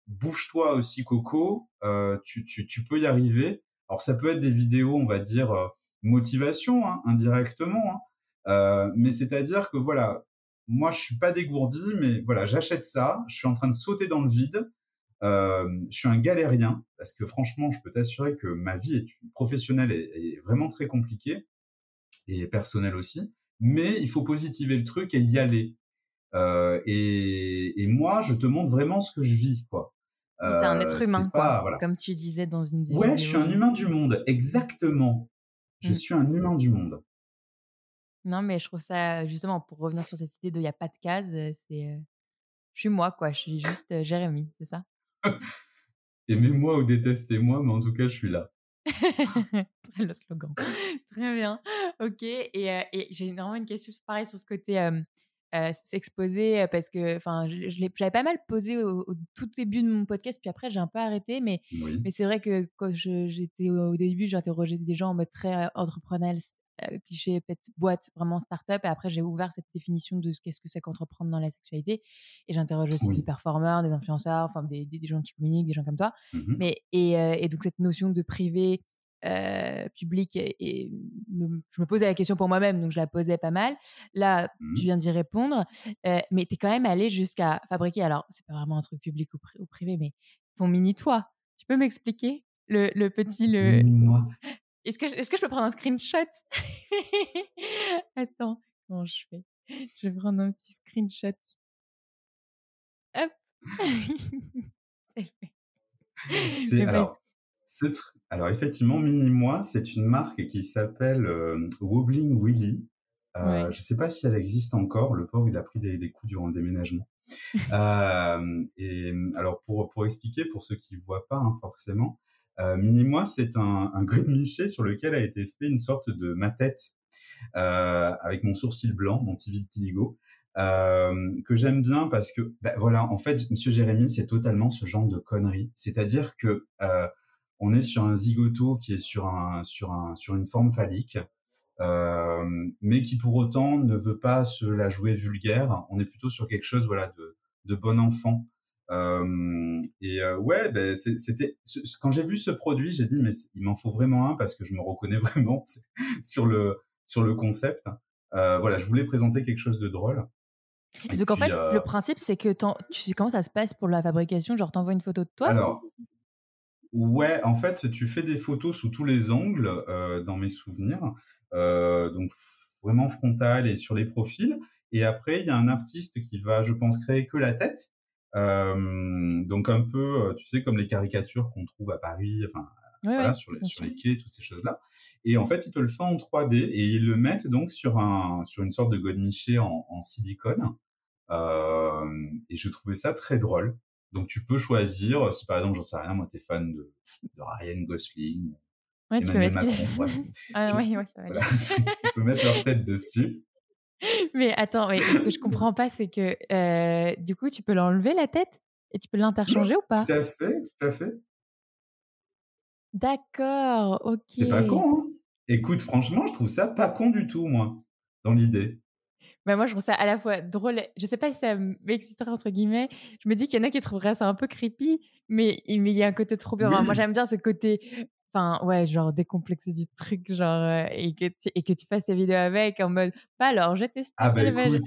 bouge-toi aussi coco, heu, tu tu tu peux y arriver». Alors ça peut être des vidéos, on va dire, heu, motivation, hein, indirectement, hein, heu, mais c'est-à-dire que voilà, moi, je suis pas dégourdi, mais voilà, j'achète ça, je suis en train de sauter dans le vide. Euh, je suis un galérien parce que franchement, je peux t'assurer que ma vie est professionnelle est, vraiment très compliquée et personnelle aussi. Mais il faut positiver le truc et y aller. Euh, et, et, moi, je te montre vraiment ce que je vis, quoi. T'es un être humain, quoi, comme tu disais dans une. Ouais, je suis un humain du monde, exactement. Je mmh. suis un humain du monde. Non, mais je trouve ça, justement, pour revenir sur cette idée de il n'y a pas de case, c'est. je suis moi, quoi. Je suis juste Jérémy, c'est ça? Aimez-moi ou détestez-moi, mais en tout cas, je suis là. Très le slogan. Très bien. Ok. Et, et j'ai énormément une question pareil sur ce côté s'exposer parce que enfin je, je l'avais pas mal posé au, tout début de mon podcast puis après j'ai un peu arrêté mais mais c'est vrai que quand j'étais au, début j'interrogeais des gens en mode très entrepreneurial cliché peut-être boîte vraiment start-up et après j'ai ouvert cette définition de ce qu'est-ce que c'est qu'entreprendre dans la sexualité et j'interroge aussi des performeurs des influenceurs enfin des, des, gens qui communiquent des gens comme toi mmh mais et, et donc cette notion de privé euh, public et, je me posais la question pour moi-même, donc je la posais pas mal. Là, mmh. tu viens d'y répondre, euh, mais tu es quand même allé jusqu'à fabriquer, alors c'est pas vraiment un truc public ou, privé, mais ton mini-toit. Tu peux m'expliquer le, le, petit... Le... Est-ce que, est-ce que je peux prendre un screenshot? Attends, comment je fais? Je vais prendre un petit screenshot. Hop C'est fait. C'est, alors, truc, alors effectivement, Mini Moi, c'est une marque qui s'appelle euh, Wobbling Willy. Euh, Je ne sais pas si elle existe encore. Le pauvre, il a pris des, coups durant le déménagement. euh, et alors pour pour expliquer pour ceux qui voient pas hein, forcément, euh, Mini Moi, c'est un, un godemiché sur lequel a été fait une sorte de ma tête euh, avec mon sourcil blanc, mon petit vitiligo. Euh, que j'aime bien parce que ben voilà en fait Monsieur Jérémy c'est totalement ce genre de conneries c'est-à-dire que euh, on est sur un zigoto qui est sur un sur un sur une forme phallique, euh, mais qui pour autant ne veut pas se la jouer vulgaire. On est plutôt sur quelque chose voilà de de bon enfant. Euh, et euh, ouais, ben, c'était quand j'ai vu ce produit, j'ai dit mais il m'en faut vraiment un parce que je me reconnais vraiment sur le sur le concept. Voilà, je voulais présenter quelque chose de drôle. donc en fait, le principe c'est que tu sais comment ça se passe pour la fabrication, genre t'envoies une photo de toi? Alors Ouais, en fait, tu fais des photos sous tous les angles, euh, dans mes souvenirs, euh, donc vraiment frontal et sur les profils. Et après, il y a un artiste qui va, je pense, créer que la tête. Euh, donc un peu, tu sais, comme les caricatures qu'on trouve à Paris, enfin voilà, sur, les, sur les quais, toutes ces choses-là. Et en fait, il te le fait en 3D et ils le mettent donc sur un sur une sorte de godemiché en, en silicone. et je trouvais ça très drôle. Donc tu peux choisir, si par exemple, j'en sais rien, moi, t'es fan de, de Ryan Gosling, ouais, tu peux mettre Macron, ah, ouais, ouais, ça va voilà. tu peux mettre leur tête dessus. Mais attends, mais ce que je comprends pas, c'est que euh, du coup, tu peux l'enlever la tête et tu peux l'interchanger ou pas? Tout à fait, tout à fait. D'accord, ok. C'est pas con, hein Écoute, franchement, je trouve ça pas con du tout, moi, dans l'idée. Bah, moi, je trouve ça à la fois drôle. Je sais pas si ça m'exciterait, entre guillemets. Je me dis qu'il y en a qui trouveraient ça un peu creepy, mais, mais il y a un côté trop bien. Moi, j'aime bien ce côté, enfin, ouais, genre décomplexé du truc, genre, euh, et, que tu, et que tu fasses tes vidéos avec en mode, pas alors, j'ai testé, ah bah,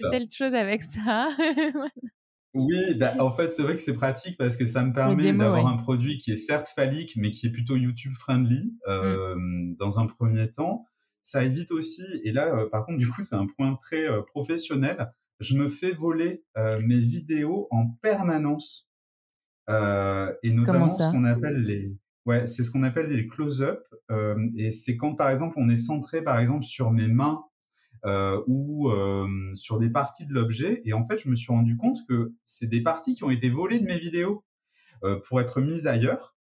telle chose avec ça. Oui, bah, en fait, c'est vrai que c'est pratique parce que ça me permet d'avoir un produit qui est certes phallique, mais qui est plutôt YouTube friendly mmh. euh, dans un premier temps ça évite aussi, et là, euh, par contre, du coup, c'est un point très euh, professionnel, je me fais voler euh, mes vidéos en permanence. et notamment ce qu'on appelle les... Ouais, c'est ce qu'on appelle les close-up. et c'est quand, par exemple, on est centré, par exemple, sur mes mains ou sur des parties de l'objet. Et en fait, je me suis rendu compte que c'est des parties qui ont été volées de mes vidéos pour être mises ailleurs.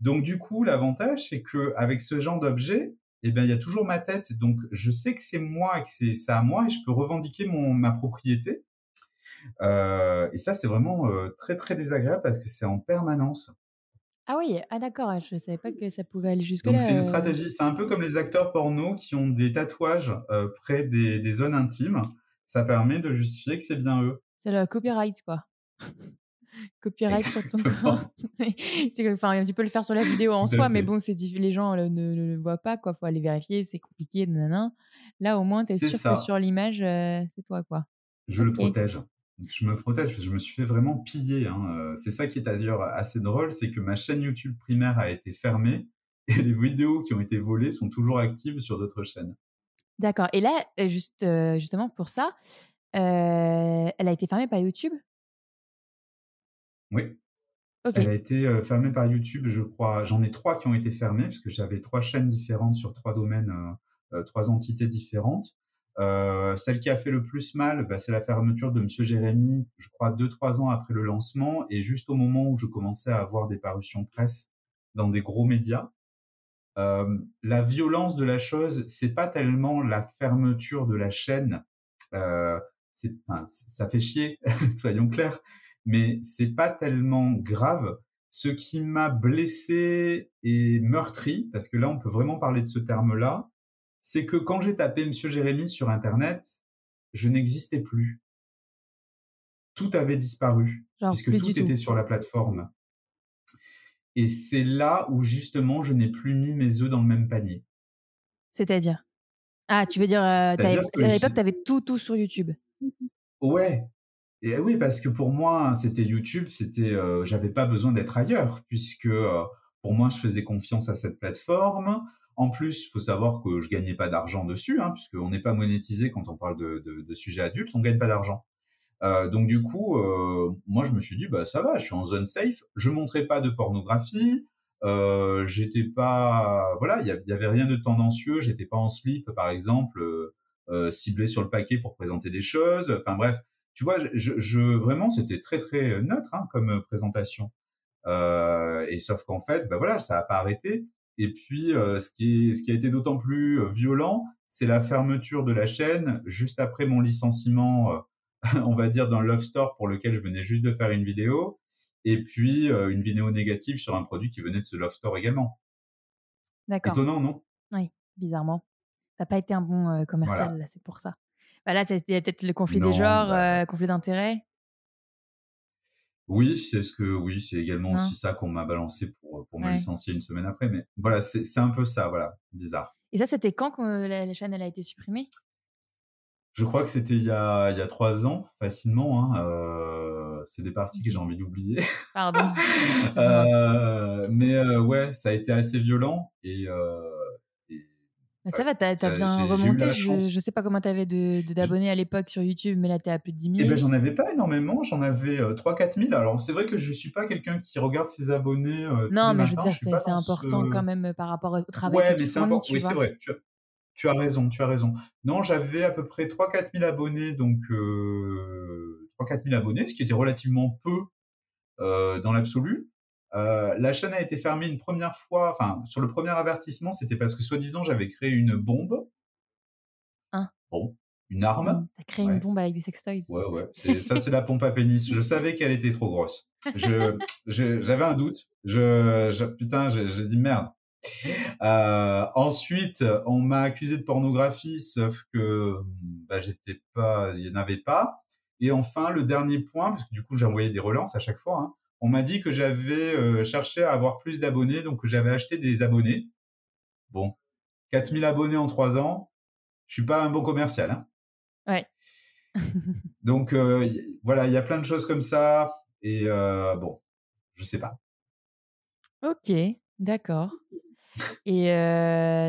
Donc du coup, l'avantage, c'est que avec ce genre d'objet, eh ben il y a toujours ma tête. Donc je sais que c'est moi et que c'est ça à moi et je peux revendiquer mon ma propriété. Euh, et ça c'est vraiment euh, très très désagréable parce que c'est en permanence. Ah oui, ah d'accord, je ne savais pas que ça pouvait aller jusque là. Donc c'est une euh. stratégie, c'est un peu comme les acteurs porno qui ont des tatouages près des, des zones intimes. Ça permet de justifier que c'est bien eux. C'est le copyright quoi copyright sur ton corps. enfin, tu peux le faire sur la vidéo en soi, mais bon, c'est les gens ne, le voient pas, quoi. Faut aller vérifier, c'est compliqué, nanana. Là, au moins, tu es sûr que sur l'image, euh, c'est toi, quoi. Je le protège. Je me protège parce que je me suis fait vraiment piller. Hein. C'est ça qui est d'ailleurs assez drôle, c'est que ma chaîne YouTube primaire a été fermée et les vidéos qui ont été volées sont toujours actives sur d'autres chaînes. D'accord. Et là, juste, justement pour ça, elle a été fermée par YouTube? Oui. Elle a été fermée par YouTube, je crois. J'en ai trois qui ont été fermées parce que j'avais trois chaînes différentes sur trois domaines, trois entités différentes. celle qui a fait le plus mal, bah, c'est la fermeture de Monsieur Jérémy, je crois deux trois ans après le lancement et juste au moment où je commençais à avoir des parutions presse dans des gros médias. Euh, la violence de la chose, c'est pas tellement la fermeture de la chaîne. Euh, enfin, ça fait chier, soyons clairs, mais c'est pas tellement grave. Ce qui m'a blessé et meurtri, parce que là on peut vraiment parler de ce terme-là, c'est que quand j'ai tapé Monsieur Jérémy sur Internet, je n'existais plus. Tout avait disparu, puisque tout était sur la plateforme. Et c'est là où justement je n'ai plus mis mes œufs dans le même panier. C'est-à-dire? Ah, tu veux dire, euh, à l'époque, tu avais tout, tout sur YouTube. Ouais. Et oui, parce que pour moi, c'était YouTube, c'était, euh, j'avais pas besoin d'être ailleurs, puisque euh, pour moi, je faisais confiance à cette plateforme. En plus, il faut savoir que je gagnais pas d'argent dessus, hein, puisqu'on n'est pas monétisé quand on parle de, de, de sujets adultes, on gagne pas d'argent. Euh, donc du coup, euh, moi je me suis dit bah ça va, je suis en zone safe. Je montrais pas de pornographie. Euh, j'étais pas, voilà, il y, avait rien de tendancieux. J'étais pas en slip par exemple, euh, ciblé sur le paquet pour présenter des choses. Enfin bref, tu vois, je, je vraiment c'était très très neutre hein, comme présentation. et sauf qu'en fait, bah voilà, ça a pas arrêté. Et puis, ce, qui est, ce qui a été d'autant plus violent, c'est la fermeture de la chaîne juste après mon licenciement on va dire, dans Love Store pour lequel je venais juste de faire une vidéo, et puis euh, une vidéo négative sur un produit qui venait de ce Love Store également. D'accord. Étonnant, non? Oui, bizarrement. Ça n'a pas été un bon euh, commercial, là, c'est pour ça. Bah là, c'était peut-être le conflit des genres, bah euh, conflit d'intérêts? Oui, c'est ce que oui, c'est également aussi ça qu'on m'a balancé pour, pour me licencier une semaine après. Mais voilà, c'est un peu ça, voilà, bizarre. Et ça, c'était quand que la, chaîne elle a été supprimée? Je crois que c'était il y a, il y a trois ans, facilement. Hein, euh, c'est des parties que j'ai envie d'oublier. Pardon. euh, mais euh, ouais, ça a été assez violent. Et, euh, ça va, t'as as bien remonté. Je, ne sais pas comment t'avais de d'abonnés à l'époque sur YouTube, mais là t'es à plus de 10 000. Eh ben, j'en avais pas énormément, j'en avais 3-4 000. Alors c'est vrai que je suis pas quelqu'un qui regarde ses abonnés. non, mais je veux dire, c'est important quand même par rapport au travail. Ouais, mais c'est important. Oui, c'est vrai. Tu tu as raison, tu as raison. Non, j'avais à peu près 3-4 000 abonnés, donc euh, 3-4 000 abonnés, ce qui était relativement peu euh, dans l'absolu. Euh, la chaîne a été fermée une première fois, enfin, sur le premier avertissement, c'était parce que soi-disant j'avais créé une bombe. Hein Bon, une arme. T'as créé une bombe avec des sextoys. Ouais, ouais. Ça, c'est la pompe à pénis. Je savais qu'elle était trop grosse. Je, j'avais un doute. Je, je putain, j'ai dit merde. Euh, ensuite, on m'a accusé de pornographie, sauf que bah, j'étais pas, il n'y en avait pas. Et enfin, le dernier point, parce que du coup j'ai envoyé des relances à chaque fois, hein, on m'a dit que j'avais euh, cherché à avoir plus d'abonnés, donc que j'avais acheté des abonnés. Bon, 4000 abonnés en trois ans, je suis pas un bon commercial. Hein. Ouais. donc euh, voilà, il y a plein de choses comme ça, et euh, bon, je sais pas. Ok, d'accord. Et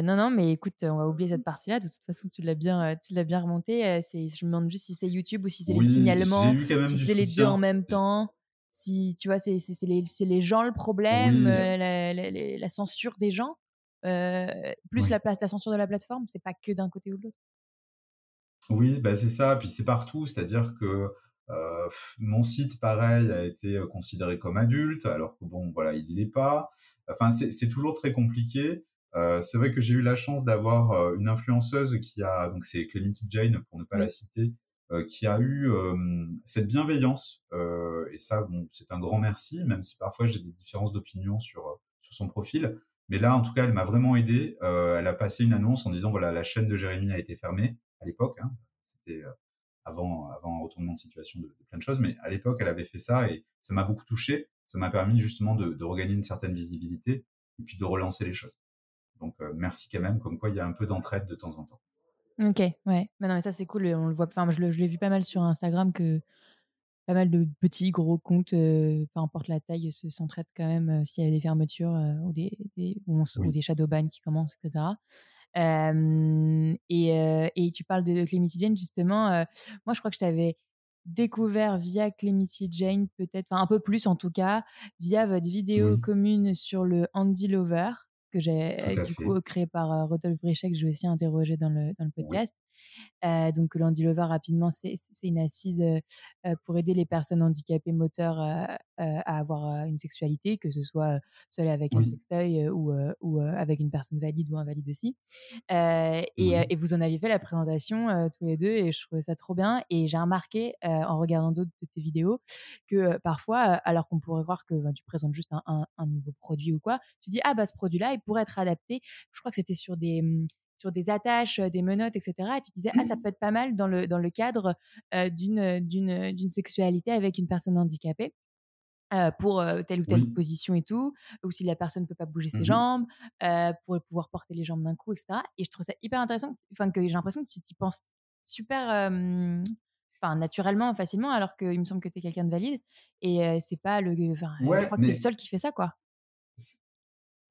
non, non, mais écoute, on va oublier cette partie-là. De toute façon, tu l'as bien, tu l'as bien remonté. Je me demande juste si c'est YouTube ou si c'est les signalements, si c'est les deux en même temps. Si tu vois, c'est, c'est, les, les, gens le problème, la, la, censure des gens, plus la, la censure de la plateforme. C'est pas que d'un côté ou de l'autre. Oui, bah c'est ça. Puis c'est partout, c'est-à-dire que euh, mon site, pareil, a été euh, considéré comme adulte, alors que bon, voilà, il l'est pas. Enfin, c'est toujours très compliqué. Euh, c'est vrai que j'ai eu la chance d'avoir euh, une influenceuse qui a, donc c'est Clemity Jane pour ne pas la citer, euh, qui a eu cette bienveillance. et ça, bon, c'est un grand merci, même si parfois j'ai des différences d'opinion sur sur son profil. Mais là, en tout cas, elle m'a vraiment aidé. elle a passé une annonce en disant voilà, la chaîne de Jérémy a été fermée à l'époque. Hein, C'était avant, avant un retournement de situation de, plein de choses. Mais à l'époque, elle avait fait ça et ça m'a beaucoup touché. Ça m'a permis justement de, de, regagner une certaine visibilité et puis de relancer les choses. Donc, euh, merci quand même, comme quoi il y a un peu d'entraide de temps en temps. Ok, ouais. Bah non, mais ça, c'est cool. On le voit. Enfin, je l'ai vu pas mal sur Instagram que pas mal de petits, gros comptes, peu importe la taille, se s'entraident quand même s'il y a des fermetures ou, des, des, ou, des shadow ban qui commencent, etc. et, et, tu parles de Clemity Jane, justement. moi, je crois que je t'avais découvert via Clemity Jane, peut-être, enfin un peu plus en tout cas, via votre vidéo commune sur le Andy Lover que j'ai du coup créé par Rodolphe Bréchet, que je vais aussi interroger dans le, dans le podcast. Donc Landy Lover, rapidement, c'est une assise pour aider les personnes handicapées moteurs à avoir une sexualité, que ce soit seule avec un sextoy ou, ou avec une personne valide ou invalide aussi. Et, vous en aviez fait la présentation tous les deux et je trouvais ça trop bien. Et j'ai remarqué en regardant d'autres de tes vidéos que parfois, alors qu'on pourrait voir que ben, tu présentes juste un, un, nouveau produit ou quoi, tu dis ah bah ce produit-là il pourrait être adapté. Je crois que c'était sur des mmh, sur des attaches, des menottes, etc. Et tu disais, ah, ça mmh. peut être pas mal dans le, dans le cadre d'une, d'une, d'une sexualité avec une personne handicapée. pour telle ou telle position et tout, ou si la personne ne peut pas bouger ses mmh jambes, pour pouvoir porter les jambes d'un coup, etc. Et je trouve ça hyper intéressant, enfin que j'ai l'impression que tu t'y penses super, enfin naturellement, facilement, alors qu'il me semble que tu es quelqu'un de valide, et c'est pas le, je crois que tu es le seul qui fait ça, quoi.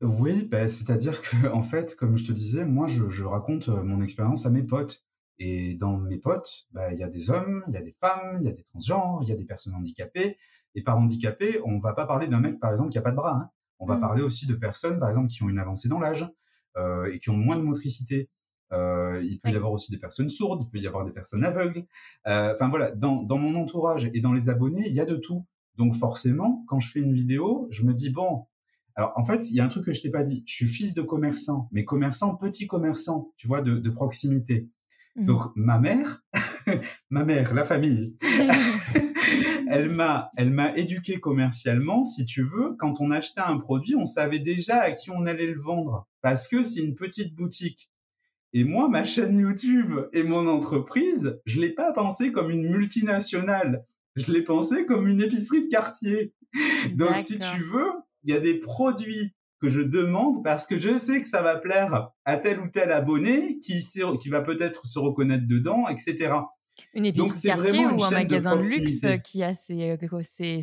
Oui, bah, c'est-à-dire que en fait, comme je te disais, moi, je, je raconte mon expérience à mes potes. Et dans mes potes, bah, il y a des hommes, il y a des femmes, il y a des transgenres, il y a des personnes handicapées. Et par handicapé, on va pas parler d'un mec, par exemple, qui a pas de bras. Hein. On va mmh. parler aussi de personnes, par exemple, qui ont une avancée dans l'âge euh, et qui ont moins de motricité. Euh, il peut y avoir aussi des personnes sourdes, il peut y avoir des personnes aveugles. Euh, enfin voilà, dans, dans mon entourage et dans les abonnés, il y a de tout. Donc forcément, quand je fais une vidéo, je me dis bon, alors, en fait, il y a un truc que je t'ai pas dit. Je suis fils de commerçant, mais commerçant, petit commerçant, tu vois, de, proximité. Mmh. Donc, ma mère, ma mère, la famille, elle m'a, elle m'a éduqué commercialement, si tu veux. Quand on achetait un produit, on savait déjà à qui on allait le vendre, parce que c'est une petite boutique. Et moi, ma chaîne YouTube et mon entreprise, je l'ai pas pensé comme une multinationale. Je l'ai pensé comme une épicerie de quartier. Donc, si tu veux, il y a des produits que je demande parce que je sais que ça va plaire à tel ou tel abonné qui, qui va peut-être se reconnaître dedans, etc. Une épicerie quartier ou un magasin de, luxe qui a ses, ses,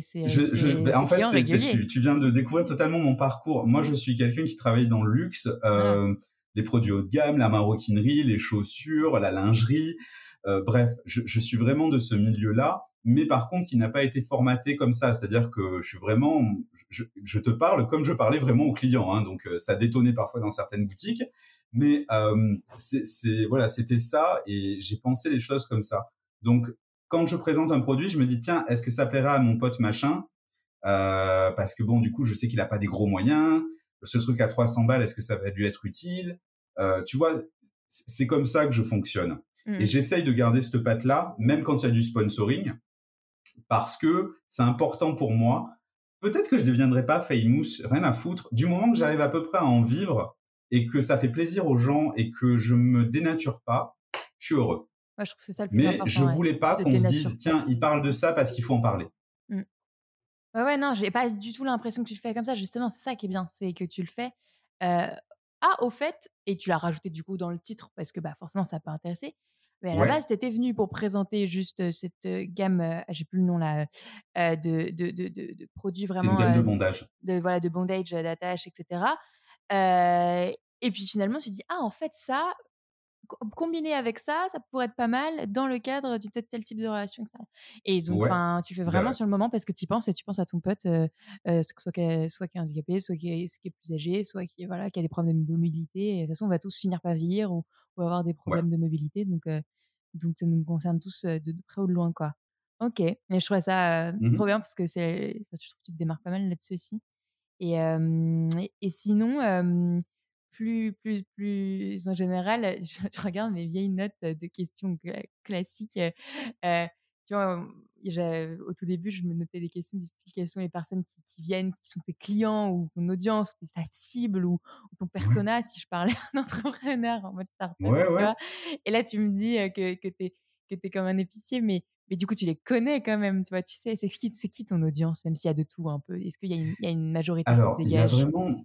en fait, tu, tu, viens de découvrir totalement mon parcours. Moi, je suis quelqu'un qui travaille dans le luxe, euh, les produits haut de gamme, la maroquinerie, les chaussures, la lingerie. Euh, bref, je, je, suis vraiment de ce milieu-là mais par contre qui n'a pas été formaté comme ça. C'est-à-dire que je suis vraiment, je, te parle comme je parlais vraiment aux clients. Hein, donc euh, ça détonnait parfois dans certaines boutiques, mais euh, c'est voilà, c'était ça et j'ai pensé les choses comme ça. Donc quand je présente un produit, je me dis tiens, est-ce que ça plaira à mon pote machin? Euh, Parce que bon, du coup, je sais qu'il a pas des gros moyens. Ce truc à 300 balles, est-ce que ça va lui être utile? Tu vois, c'est comme ça que je fonctionne. Et mmh. j'essaye de garder cette patte-là, même quand il y a du sponsoring parce que c'est important pour moi. Peut-être que je ne deviendrai pas famous, rien à foutre. Du moment que j'arrive à peu près à en vivre et que ça fait plaisir aux gens et que je me dénature pas, je suis heureux. je trouve ça le plus Mais je voulais pas qu'on se dise, tiens, il parle de ça parce qu'il faut en parler. Mmh. Ouais, ouais, non, j'ai pas du tout l'impression que tu le fais comme ça. Justement, c'est ça qui est bien, c'est que tu le fais. Euh, ah, au fait, et tu l'as rajouté du coup dans le titre parce que bah, forcément ça peut intéresser. Mais à la base, tu étais venu pour présenter juste cette gamme, j'ai plus le nom là, de, de, de, de, produits vraiment. C'est une gamme de bondage. De, voilà, de bondage, d'attache, etc. et puis finalement, tu dis, ah, en fait, ça, combiné avec ça, ça pourrait être pas mal dans le cadre du tel type de relation. Et donc, enfin, tu fais bah vraiment sur le moment parce que tu y penses et tu penses à ton pote, euh, soit qui est, soit qui est handicapé, soit qui est, qui est plus âgé, soit qui, voilà, qui a des problèmes de mobilité. Et de toute façon, on va tous finir par vieillir ou, ou avoir des problèmes de mobilité. Donc, donc, ça nous concerne tous de, près ou de loin, quoi. Ok, mais je trouve ça mmh trop bien parce que c'est, je trouve que tu te démarques pas mal là-dessus aussi. Et, et, sinon, plus, plus, plus en général, je, regarde mes vieilles notes de questions classiques. tu vois, au tout début, je me notais des questions du style quelles sont les personnes qui, viennent, qui sont tes clients ou ton audience, ou ta cible ou, ton persona, si je parlais un entrepreneur en mode startup. Ouais, Et là, tu me dis que, que tu es, comme un épicier, mais, mais du coup, tu les connais quand même, tu vois, tu sais, c'est qui, qui ton audience, même s'il y a de tout un peu? Est-ce qu'il y, y, a une majorité Alors, il y a vraiment,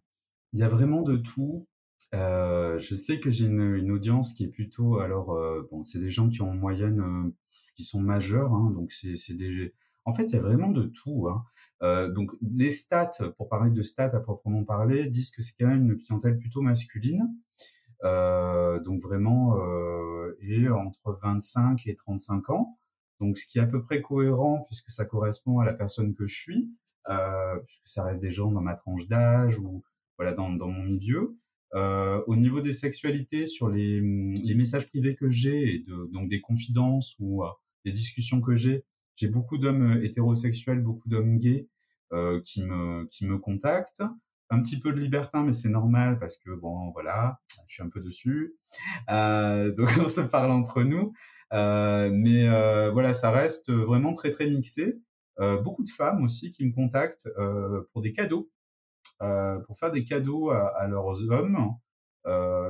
il y a vraiment de tout. Je sais que j'ai une, une, audience qui est plutôt alors bon, c'est des gens qui ont en moyenne qui sont majeurs, hein, donc c'est des en fait, il y a vraiment de tout. Hein. Euh, donc, les stats, pour parler de stats à proprement parler, disent que c'est quand même une clientèle plutôt masculine. Euh, donc vraiment, euh, et entre 25 et 35 ans. Donc, ce qui est à peu près cohérent puisque ça correspond à la personne que je suis, euh, puisque ça reste des gens dans ma tranche d'âge ou voilà dans, dans mon milieu. Euh, au niveau des sexualités, sur les, les messages privés que j'ai et de, donc des confidences ou euh, des discussions que j'ai, j'ai beaucoup d'hommes euh, hétérosexuels, beaucoup d'hommes gays euh, qui me qui me contactent. Un petit peu de libertin, mais c'est normal parce que bon, voilà, je suis un peu dessus. Euh, donc on se parle entre nous. Mais voilà, ça reste vraiment très très mixé. Beaucoup de femmes aussi qui me contactent pour des cadeaux, pour faire des cadeaux à, à leurs hommes.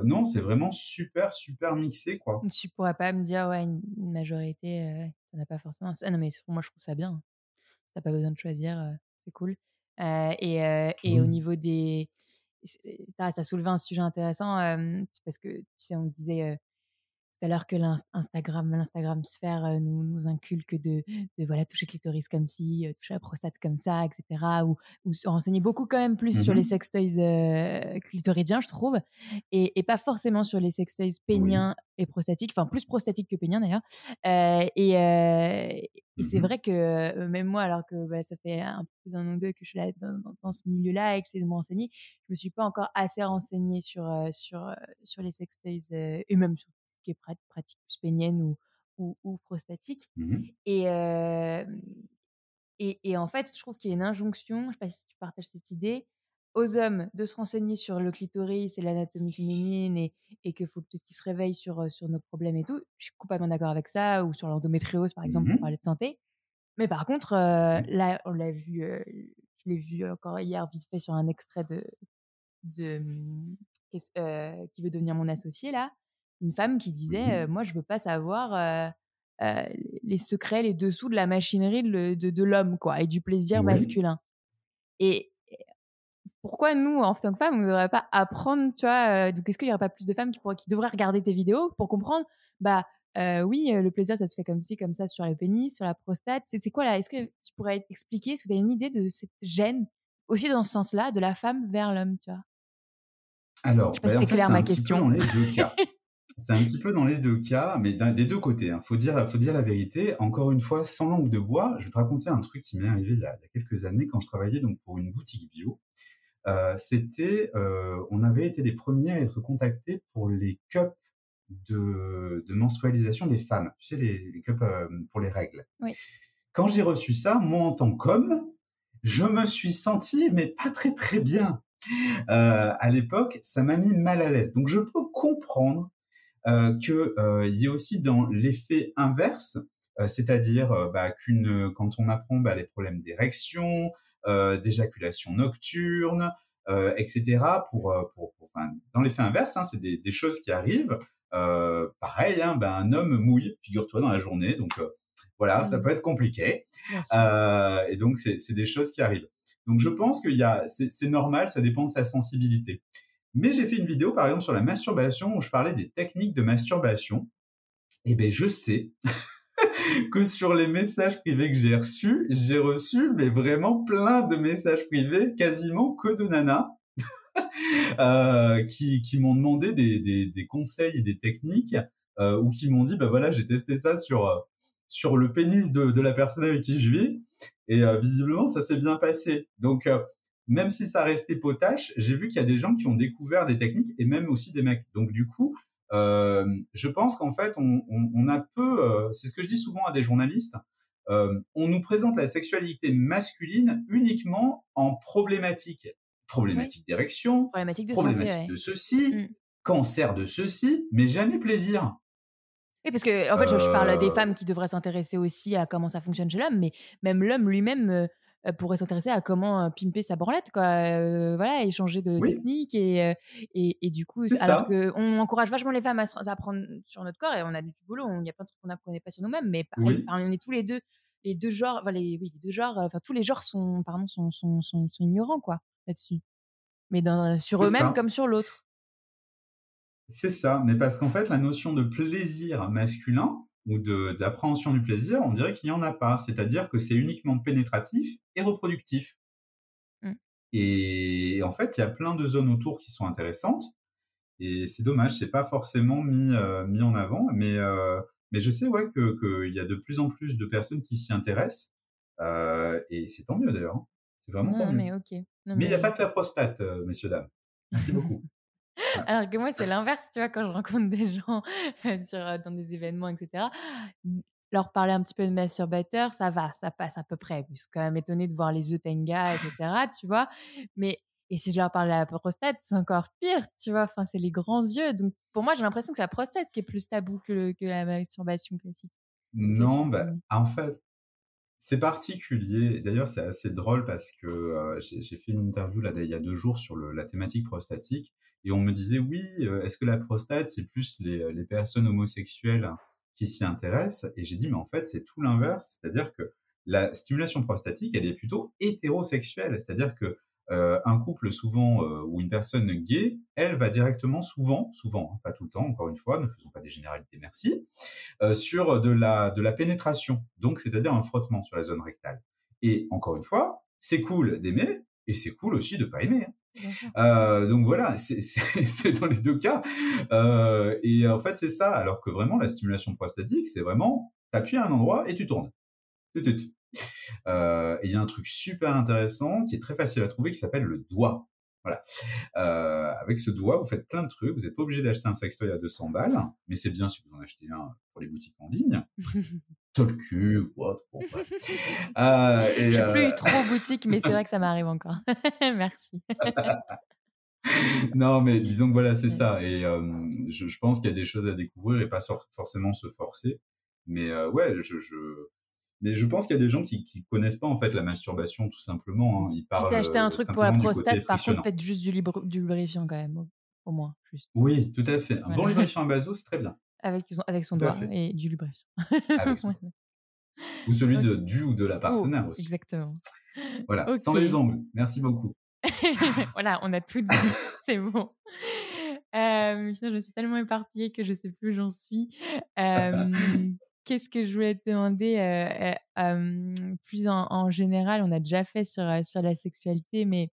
non, c'est vraiment super super mixé quoi. Tu pourrais pas me dire ouais une, majorité ça n'a pas forcément. Ah non, mais moi, je trouve ça bien. T'as pas besoin de choisir, c'est cool. et, et au niveau des. Ça, ça soulevait un sujet intéressant, parce que, tu sais, on disait tout à l'heure que l'Instagram, l'Instagram sphère nous, nous inculque de, de, voilà, toucher clitoris comme ci, toucher la prostate comme ça, etc. Ou, ou se renseigner beaucoup quand même plus sur les mmh sextoys euh, clitoridiens, je trouve, et, et, pas forcément sur les sextoys péniens et prostatiques, enfin plus prostatiques que péniens d'ailleurs. Euh, et, euh, et c'est mmh vrai que même moi, alors que bah, ça fait un peu plus d'un an ou deux que je suis là dans, dans ce milieu-là et que c'est de me renseigner, je me suis pas encore assez renseignée sur, sur, sur les sextoys et même sur qui est pratique plus pénienne ou, ou, ou prostatique. Mmh et, et, et, en fait, je trouve qu'il y a une injonction, je ne sais pas si tu partages cette idée, aux hommes de se renseigner sur le clitoris et l'anatomie féminine et, et qu'il faut peut-être qu'ils se réveillent sur, sur nos problèmes et tout. Je suis complètement d'accord avec ça, ou sur l'endométriose, par exemple, pour mmh parler de santé. Mais par contre, là, on l'a vu, je l'ai vu encore hier vite fait sur un extrait de, de mmh, qui veut devenir mon associé là une femme qui disait Moi, je veux pas savoir les secrets, les dessous de la machinerie de, de, l'homme, quoi, et du plaisir masculin. Et pourquoi nous, en tant que femmes, on ne devrait pas apprendre, tu vois, donc est-ce qu'il n'y aurait pas plus de femmes qui, pourraient, qui devraient regarder tes vidéos pour comprendre Bah, oui, le plaisir, ça se fait comme ci, comme ça, sur le pénis, sur la prostate. C'est quoi là Est-ce que tu pourrais expliquer Est-ce que tu as une idée de cette gêne, aussi dans ce sens-là, de la femme vers l'homme, tu vois? Alors, je sais pas bah, si c'est clair ma question. Dans les deux cas. C'est un petit peu dans les deux cas, mais des deux côtés. Il hein. faut, dire, faut dire la vérité. Encore une fois, sans langue de bois, je vais te raconter un truc qui m'est arrivé il y, a, quelques années quand je travaillais donc pour une boutique bio. Euh, c'était, euh, on avait été les premiers à être contactés pour les cups de, de menstrualisation des femmes. Tu sais, les, les cups euh, pour les règles. Oui. Quand j'ai reçu ça, moi en tant qu'homme, je me suis senti mais pas très très bien. Euh, à l'époque, ça m'a mis mal à l'aise. Donc je peux comprendre euh, qu'il euh, y a aussi dans l'effet inverse, euh, c'est-à-dire euh, bah, qu'une quand on apprend bah, les problèmes d'érection, d'éjaculation nocturne, etc. Pour, pour, pour enfin, dans l'effet inverse, hein, c'est des, des, choses qui arrivent. pareil, hein, bah, un homme mouille, figure-toi, dans la journée, donc voilà, ça mmh. peut être compliqué. Euh, et donc, c'est des choses qui arrivent. Donc, je pense qu'il y a, c'est normal, ça dépend de sa sensibilité. Mais j'ai fait une vidéo, par exemple, sur la masturbation où je parlais des techniques de masturbation. Et ben, je sais que sur les messages privés que j'ai reçus, j'ai reçu, mais vraiment plein de messages privés, quasiment que de nanas, euh, qui, m'ont demandé des, conseils et des techniques, euh, ou qui m'ont dit, ben voilà, j'ai testé ça sur, euh, sur le pénis de, de la personne avec qui je vis, et visiblement, ça s'est bien passé. Donc, même si ça restait potache, j'ai vu qu'il y a des gens qui ont découvert des techniques et même aussi des mecs. Donc du coup, euh, je pense qu'en fait, on, on, on, a peu, euh, c'est ce que je dis souvent à des journalistes, euh, on nous présente la sexualité masculine uniquement en problématique. Problématique oui. d'érection, problématique de, problématique santé, de ceci, mmh. cancer de ceci, mais jamais plaisir. Oui, parce que en fait, je, je parle des femmes qui devraient s'intéresser aussi à comment ça fonctionne chez l'homme, mais même l'homme lui-même pourrait s'intéresser à comment pimper sa branlette, quoi. Euh, voilà, échanger de oui. techniques et, et, et, du coup, alors qu'on encourage vachement les femmes à, à apprendre sur notre corps et on a du boulot, il y a plein de trucs qu'on n'apprenait pas sur nous-mêmes, mais oui. on est tous les deux, les deux genres, enfin, les, oui, les deux genres, enfin, tous les genres sont, pardon, sont, sont, sont, sont ignorants, quoi, là-dessus. Mais dans, sur eux-mêmes comme sur l'autre. C'est ça, mais parce qu'en fait, la notion de plaisir masculin ou d'appréhension du plaisir, on dirait qu'il n'y en a pas. C'est-à-dire que c'est uniquement pénétratif et reproductif. Mmh. Et en fait, il y a plein de zones autour qui sont intéressantes. Et c'est dommage, c'est pas forcément mis, euh, mis en avant. Mais, euh, mais je sais ouais, qu'il y a de plus en plus de personnes qui s'y intéressent. Euh, et c'est tant mieux d'ailleurs. Hein. C'est vraiment tant mais mieux. ok. mais il n'y a pas que la prostate, messieurs, dames. Merci beaucoup. Alors que moi, c'est l'inverse, tu vois, quand je rencontre des gens sur, dans des événements, etc., leur parler un petit peu de masturbateur, ça va, ça passe à peu près. Je suis quand même étonnée de voir les yeux tenga, etc., tu vois. Mais, et si je leur parle de la prostate, c'est encore pire, tu vois. Enfin, c'est les grands yeux. Donc, pour moi, j'ai l'impression que c'est la prostate qui est plus tabou que, que la masturbation classique. Non, bah, en fait, c'est particulier. D'ailleurs, c'est assez drôle parce que j'ai fait une interview là il y a deux jours sur la thématique prostatique et on me disait oui, est-ce que la prostate c'est plus les, personnes homosexuelles qui s'y intéressent? Et j'ai dit mais en fait c'est tout l'inverse, c'est-à-dire que la stimulation prostatique elle est plutôt hétérosexuelle, c'est-à-dire que euh, un couple souvent euh, ou une personne gay, elle va directement souvent, souvent, hein, pas tout le temps, encore une fois, ne faisons pas des généralités, merci, euh, sur de la de la pénétration, donc c'est-à-dire un frottement sur la zone rectale. Et encore une fois, c'est cool d'aimer et c'est cool aussi de pas aimer. Hein. donc voilà, c'est dans les deux cas. et en fait, c'est ça. Alors que vraiment, la stimulation prostatique, c'est vraiment, t'appuies à un endroit et tu tournes. Euh, et il y a un truc super intéressant qui est très facile à trouver qui s'appelle le doigt. Voilà. Euh, avec ce doigt, vous faites plein de trucs. Vous n'êtes pas obligé d'acheter un sextoy à 200 balles, mais c'est bien si vous en achetez un pour les boutiques en ligne. Tolku, quoi. Bon, euh, et, J'ai plus eu trop boutique, mais c'est vrai que ça m'arrive encore. Merci. non, mais disons que voilà, c'est ça. Et je, je, pense qu'il y a des choses à découvrir et pas forcément se forcer. Mais ouais, je, je, mais je pense qu'il y a des gens qui, qui connaissent pas en fait la masturbation tout simplement. Hein. Ils parlent. Acheté un truc pour la prostate, par contre peut-être juste du, du, lubrifiant quand même, au, moins. Juste. Oui, tout à fait. Un bon lubrifiant à baso, c'est très bien. Avec, avec son doigt et du lubrifiant. Avec son Ou celui de, du ou de la partenaire aussi. Exactement. Voilà, sans les ongles. Merci beaucoup. voilà, on a tout dit. c'est bon. Euh, je me suis tellement éparpillée que je sais plus où j'en suis. Euh, Qu'est-ce que je voulais te demander plus en, général? On a déjà fait sur, sur la sexualité, mais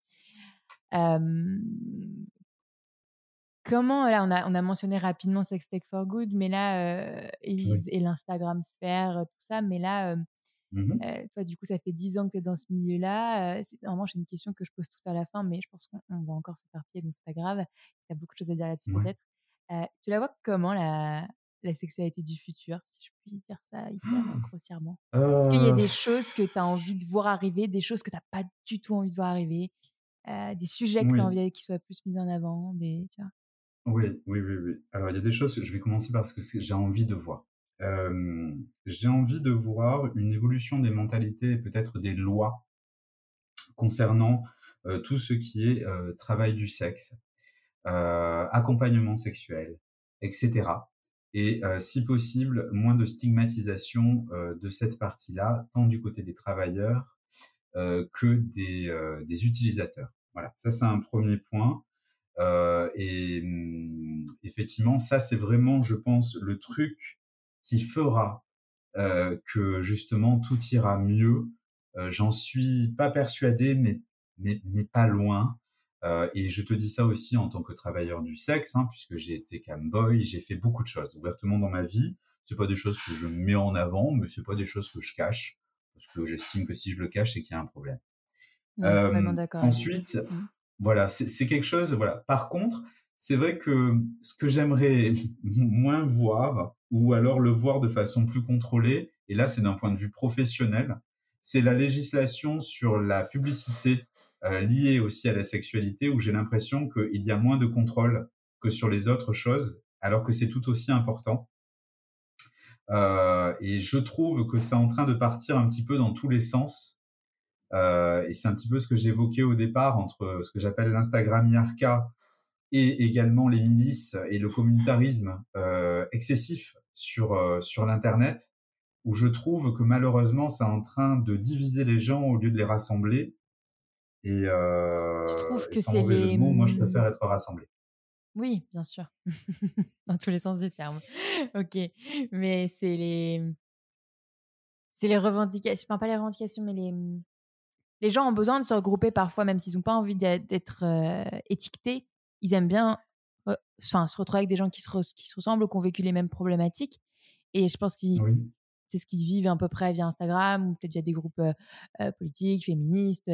comment là on a, on a mentionné rapidement Sex Tech for Good, mais là et, l'Instagram sphère, tout ça, mais là mmh toi du coup ça fait 10 ans que tu es dans ce milieu-là. normalement c'est une question que je pose tout à la fin, mais je pense qu'on va encore s'éparpiller, donc c'est pas grave. Tu as beaucoup de choses à dire là-dessus peut-être. tu la vois comment la, la sexualité du futur, si je puis dire ça hyper grossièrement? Est-ce qu'il y a des choses que tu as envie de voir arriver, des choses que tu n'as pas du tout envie de voir arriver, euh, des sujets que tu as envie qu'ils soient plus mis en avant des, tu vois? Oui, oui, oui, oui. Alors, il y a des choses, je vais commencer par ce que j'ai envie de voir. j'ai envie de voir une évolution des mentalités et peut-être des lois concernant tout ce qui est travail du sexe, accompagnement sexuel, etc et si possible moins de stigmatisation de cette partie-là, tant du côté des travailleurs que des, utilisateurs. Voilà, ça c'est un premier point. et mmh, effectivement, ça c'est vraiment, je pense, le truc qui fera que justement tout ira mieux. J'en suis pas persuadé, mais, mais, mais pas loin. Euh, et je te dis ça aussi en tant que travailleur du sexe, hein, puisque j'ai été camboy, j'ai fait beaucoup de choses ouvertement dans ma vie. C'est pas des choses que je mets en avant, mais c'est pas des choses que je cache, parce que j'estime que si je le cache, c'est qu'il y a un problème. euh, ensuite, mmh. voilà, c'est quelque chose. Voilà. Par contre, c'est vrai que ce que j'aimerais moins voir, ou alors le voir de façon plus contrôlée, et là c'est d'un point de vue professionnel, c'est la législation sur la publicité euh, lié aussi à la sexualité où j'ai l'impression qu'il y a moins de contrôle que sur les autres choses, alors que c'est tout aussi important. Euh, et je trouve que c'est en train de partir un petit peu dans tous les sens. Euh, et c'est un petit peu ce que j'évoquais au départ entre ce que j'appelle l'Instagram IRK et également les milices et le communautarisme euh, excessif sur, euh, sur l'Internet, où je trouve que malheureusement, c'est en train de diviser les gens au lieu de les rassembler. Et, euh, je trouve que c'est les. moi, je préfère être rassemblé. Oui, bien sûr. Dans tous les sens du terme. OK. Mais c'est les c'est les revendications enfin pas les revendications, mais les, mmh, les gens ont besoin de se regrouper parfois, même s'ils ont pas envie d'être, étiquetés. Ils aiment bien, enfin se retrouver avec des gens qui se qui se ressemblent ou qui ont vécu les mêmes problématiques et je pense qu'ils c'est ce qu'ils vivent à peu près via Instagram ou peut-être via des groupes, politiques, féministes,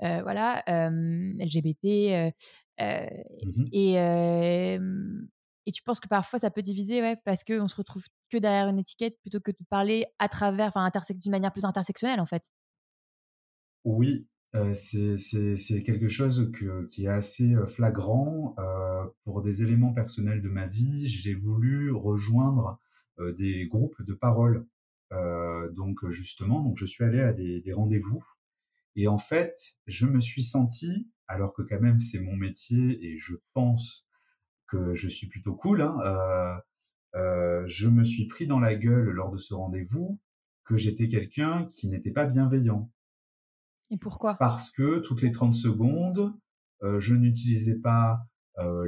voilà, LGBT, mmh et et tu penses que parfois ça peut diviser, ouais, parce qu'on se retrouve que derrière une étiquette plutôt que de parler à travers, enfin, d'une manière plus intersectionnelle, en fait? Oui, c'est quelque chose que qui est assez, flagrant. pour des éléments personnels de ma vie, j'ai voulu rejoindre, des groupes de parole. Donc justement, donc je suis allé à des des rendez-vous et en fait, je me suis senti, alors que quand même c'est mon métier et je pense que je suis plutôt cool, hein, euh, euh, je me suis pris dans la gueule lors de ce rendez-vous que j'étais quelqu'un qui n'était pas bienveillant. Et pourquoi? Parce que toutes les 30 secondes, euh, je n'utilisais pas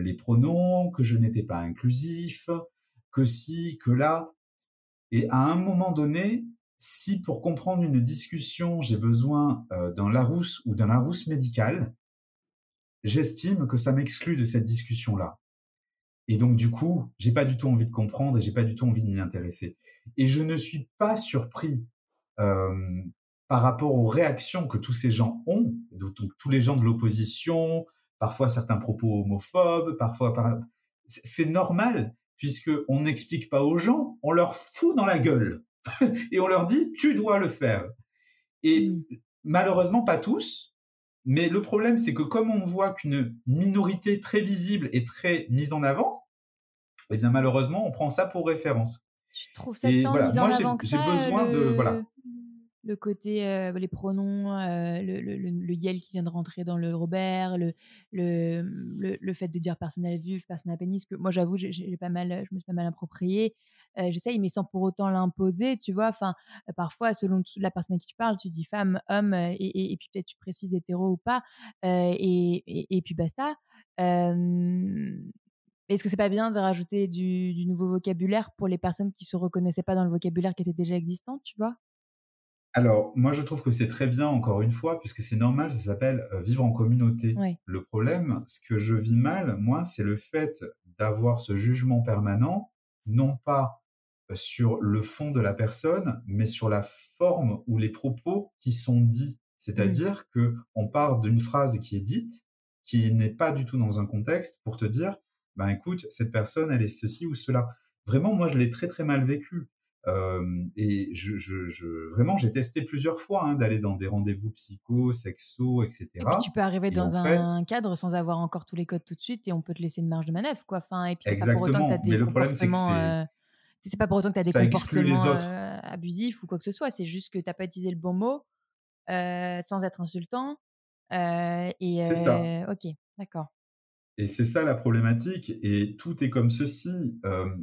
les pronoms, que je n'étais pas inclusif, que si, que là. Et à un moment donné, si pour comprendre une discussion, j'ai besoin d'un Larousse ou d'un Larousse médical, j'estime que ça m'exclut de cette discussion-là. Et donc, du coup, j'ai pas du tout envie de comprendre et j'ai pas du tout envie de m'y intéresser. Et je ne suis pas surpris euh, par rapport aux réactions que tous ces gens ont, donc tous les gens de l'opposition, parfois certains propos homophobes, parfois par... c'est normal puisque on n'explique pas aux gens, on leur fout dans la gueule et on leur dit tu dois le faire. Et mmh. malheureusement pas tous, mais le problème, c'est que comme on voit qu'une minorité très visible est très mise en avant, eh bien malheureusement, on prend ça pour référence. Tu trouves ça Et voilà, moi j'ai besoin de voilà le côté les pronoms, le, le, le, Yel qui vient de rentrer dans le Robert, le, le, le, fait de dire personnel vulve, personnel pénis, que moi j'avoue, j'ai pas mal, je me suis pas mal approprié. J'essaye, mais sans pour autant l'imposer, tu vois. Enfin, parfois, selon la personne à qui tu parles, tu dis femme, homme, et, et, puis peut-être tu précises hétéro ou pas, et, et, puis basta. Est-ce que c'est pas bien de rajouter du, du, nouveau vocabulaire pour les personnes qui se reconnaissaient pas dans le vocabulaire qui était déjà existant, tu vois? Alors, moi, je trouve que c'est très bien, encore une fois, puisque c'est normal, ça s'appelle vivre en communauté. Le problème, ce que je vis mal, moi, c'est le fait d'avoir ce jugement permanent, non pas sur le fond de la personne, mais sur la forme ou les propos qui sont dits. Mmh. C'est-à-dire que on part d'une phrase qui est dite, qui n'est pas du tout dans un contexte, pour te dire, ben écoute, cette personne, elle est ceci ou cela. Vraiment, moi, je l'ai très très mal vécu et je, je, je, vraiment, j'ai testé plusieurs fois hein, d'aller dans des rendez-vous psycho, sexo, etc. Et puis tu peux arriver dans un cadre sans avoir encore tous les codes tout de suite et on peut te laisser une marge de manœuvre, quoi. Enfin, et puis c'est pas pour autant que tu as des comportements. Euh, c'est pas pour autant que tu as des comportements euh, abusifs ou quoi que ce soit. C'est juste que tu n'as pas utilisé le bon mot euh, sans être insultant. et c'est ça. Ok, d'accord. Et c'est ça la problématique. Et tout est comme ceci.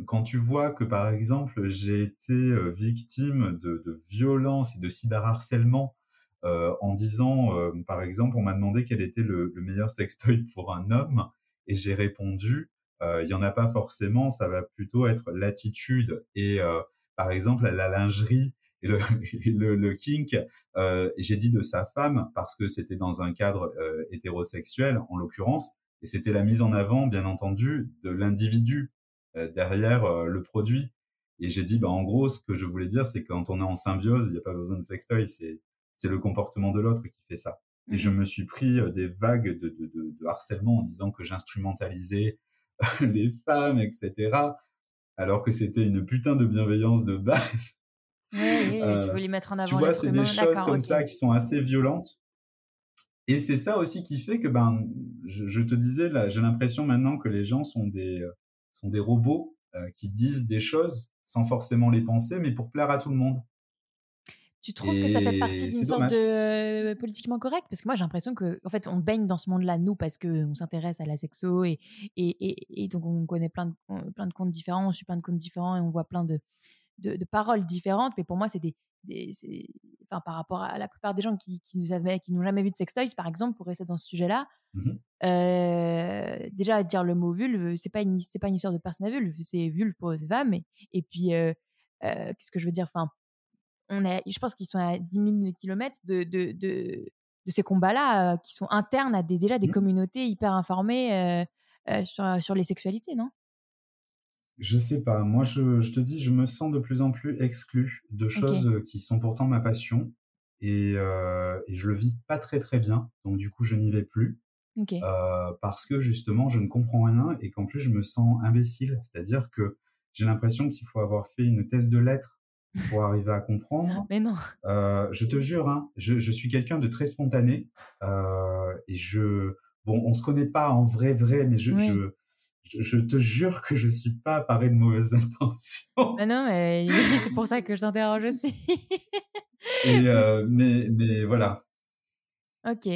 quand tu vois que, par exemple, j'ai été victime de, de violence et de cyberharcèlement en disant, par exemple, on m'a demandé quel était le, meilleur sextoy pour un homme, et j'ai répondu, il n'y en a pas forcément, ça va plutôt être l'attitude. Et par exemple, la lingerie et le, le, le kink, j'ai dit de sa femme, parce que c'était dans un cadre hétérosexuel, en l'occurrence, et c'était la mise en avant, bien entendu, de l'individu euh, derrière euh, le produit. Et j'ai dit, bah, en gros, ce que je voulais dire, c'est quand on est en symbiose, il n'y a pas besoin de sextoy, c'est, c'est le comportement de l'autre qui fait ça. Et je mmh me suis pris euh, des vagues de, de, de, de harcèlement en disant que j'instrumentalisais les femmes, etc. Alors que c'était une putain de bienveillance de base. Oui, oui, tu voulais mettre en avant. Tu vois, c'est des choses comme ça qui sont assez violentes. Et c'est ça aussi qui fait que, ben, je, te disais, j'ai l'impression maintenant que les gens sont des, euh, sont des robots euh, qui disent des choses sans forcément les penser, mais pour plaire à tout le monde. Tu trouves que ça fait partie d'une sorte de euh, politiquement correct? Parce que moi, j'ai l'impression que, en fait, on baigne dans ce monde-là, nous, parce qu'on s'intéresse à la sexo et, et, et, et, donc on connaît plein de, plein de comptes différents, on suit plein de comptes différents et on voit plein de, de, paroles différentes, mais pour moi, c'est des, enfin, par rapport à la plupart des gens qui, qui nous avaient, qui n'ont jamais vu de sextoys, par exemple, pour rester dans ce sujet-là, mmh euh, déjà dire le mot vulve, c'est pas une, c'est pas une histoire de personne à vulve, c'est vulve pour les femmes. Et, et puis, euh, euh, qu'est-ce que je veux dire Enfin, on est, je pense qu'ils sont à 10 000 km de, de, de, de ces combats-là, qui sont internes à des, déjà des mmh. communautés hyper informées sur, sur les sexualités, non? Je sais pas. Moi, je, je, te dis, je me sens de plus en plus exclu de choses qui sont pourtant ma passion. Et, euh, et, je le vis pas très très bien. Donc du coup, je n'y vais plus. Euh, parce que justement, je ne comprends rien et qu'en plus, je me sens imbécile. C'est-à-dire que j'ai l'impression qu'il faut avoir fait une thèse de lettres pour arriver à comprendre. Mais non. Euh, je te jure, hein, je, je, suis quelqu'un de très spontané. Euh, et je... Bon, on se connaît pas en vrai, vrai, mais je, je je, te jure que je suis pas paré de mauvaises intentions. Mais non, mais c'est pour ça que je t'interroge aussi. Et euh, mais, mais voilà. Ok.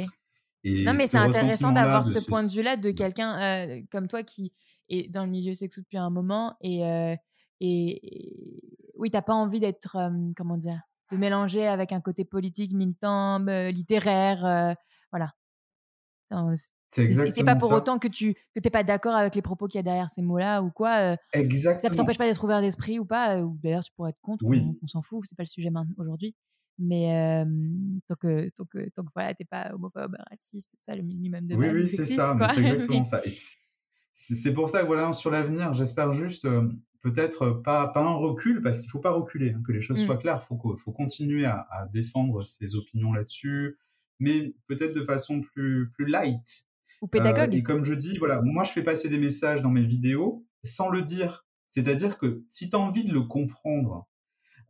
Et non, mais c'est intéressant d'avoir ce, point de vue-là de quelqu'un euh, comme toi qui est dans le milieu sexuel depuis un moment et, euh, et, oui, t'as pas envie d'être, comment dire, de mélanger avec un côté politique, militant, littéraire, voilà. C'est pas pour autant que tu que t'es pas d'accord avec les propos qu'il y a derrière ces mots-là ou quoi. Exactement. Ça t'empêche pas d'être ouvert d'esprit ou pas. Ou d'ailleurs, tu pourrais être contre. Oui. On, s'en fout. C'est pas le sujet aujourd'hui. Mais tant que tant que tant que voilà, t'es pas homophobe, raciste, ça le minimum de. Oui, oui, c'est ça. C'est exactement ça. C'est pour ça que voilà, sur l'avenir, j'espère juste peut-être pas pas un recul parce qu'il faut pas reculer, hein, que les choses mmh. soient claires. Faut faut continuer à, à défendre ses opinions là-dessus, mais peut-être de façon plus plus light ou pédagogue. Euh, et comme je dis, voilà, moi je fais passer des messages dans mes vidéos sans le dire. C'est-à-dire que si tu as envie de le comprendre,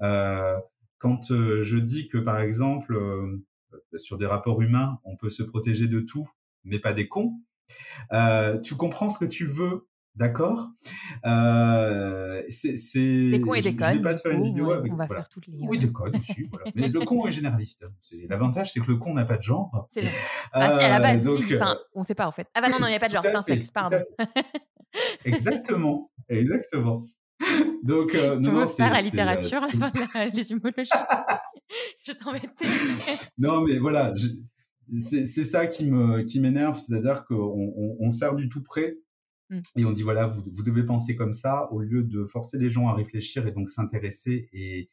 euh, quand euh, je dis que par exemple, sur des rapports humains, on peut se protéger de tout, mais pas des cons, tu comprends ce que tu veux D'accord? Euh, C'est. Des cons et des connes. Je vais pas te faire une vidéo avec. On va faire toutes les. Oui, des connes aussi. voilà. Mais le con est généraliste. L'avantage, c'est que le con n'a pas de genre. C'est vrai. Ah, si, à la base, donc, si. Enfin, on ne sait pas, en fait. Ah, bah non, non, il n'y a pas de genre, c'est un sexe, pardon. Exactement. Exactement. Donc, euh, tu non, faire la littérature, la, les humologies. je t'embêtais. non, mais voilà. C'est ça qui me qui m'énerve, c'est-à-dire qu'on on, on sert du tout près. Et on dit voilà, vous, vous, devez penser comme ça au lieu de forcer les gens à réfléchir et donc s'intéresser. Et,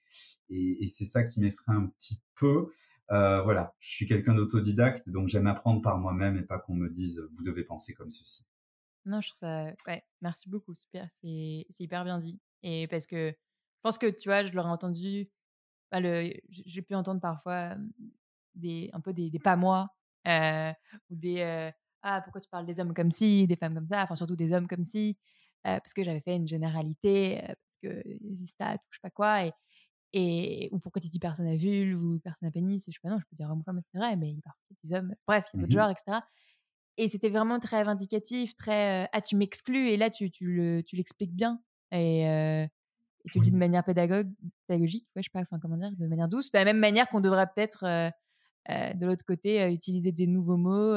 et, et c'est ça qui m'effraie un petit peu. Euh, voilà, je suis quelqu'un d'autodidacte, donc j'aime apprendre par moi-même et pas qu'on me dise vous devez penser comme ceci. Non, je trouve ça. Ouais, merci beaucoup, super, c'est hyper bien dit. Et parce que je pense que tu vois, je l'aurais entendu. Bah, j'ai pu entendre parfois des, un peu des, des pas moi euh, ou des euh, ah pourquoi tu parles des hommes comme si, des femmes comme ça, enfin surtout des hommes comme si, parce que j'avais fait une généralité, parce que les stats ou je sais pas quoi, et, et ou pourquoi tu dis personne à vulve ou personne à pénis, je sais pas non, je peux dire homme ou femme, c'est vrai, mais il parle des hommes, bref, il y a d'autres mmh genres, etc. Et c'était vraiment très vindicatif, très ah tu m'exclus et là tu tu le tu l'expliques bien et, et tu le dis de manière pédagogue, pédagogique, ouais, je sais pas, enfin comment dire, de manière douce, de la même manière qu'on devrait peut-être de l'autre côté utiliser des nouveaux mots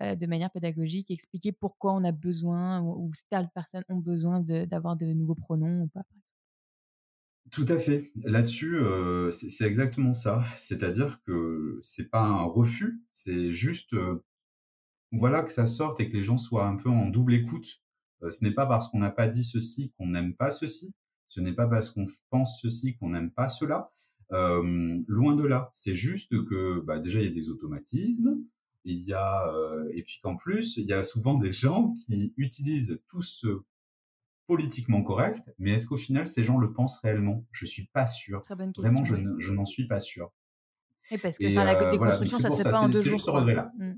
euh, de manière pédagogique, expliquer pourquoi on a besoin ou, certaines personnes ont besoin d'avoir de, nouveaux pronoms ou pas. Tout à fait. Là-dessus, euh, c'est exactement ça. C'est-à-dire que c'est pas un refus, c'est juste euh, voilà que ça sorte et que les gens soient un peu en double écoute. ce n'est pas parce qu'on n'a pas dit ceci qu'on n'aime pas ceci. Ce n'est pas parce qu'on pense ceci qu'on n'aime pas cela. loin de là. C'est juste que bah, déjà il y a des automatismes il y a euh, et puis qu'en plus il y a souvent des gens qui utilisent tout ce politiquement correct, mais est-ce qu'au final ces gens le pensent réellement? Je suis pas sûr. Très bonne question, Vraiment, je, n'en suis pas sûr. Et parce que la déconstruction, ça se fait pas en deux jours. C'est ce regret-là. Mmh.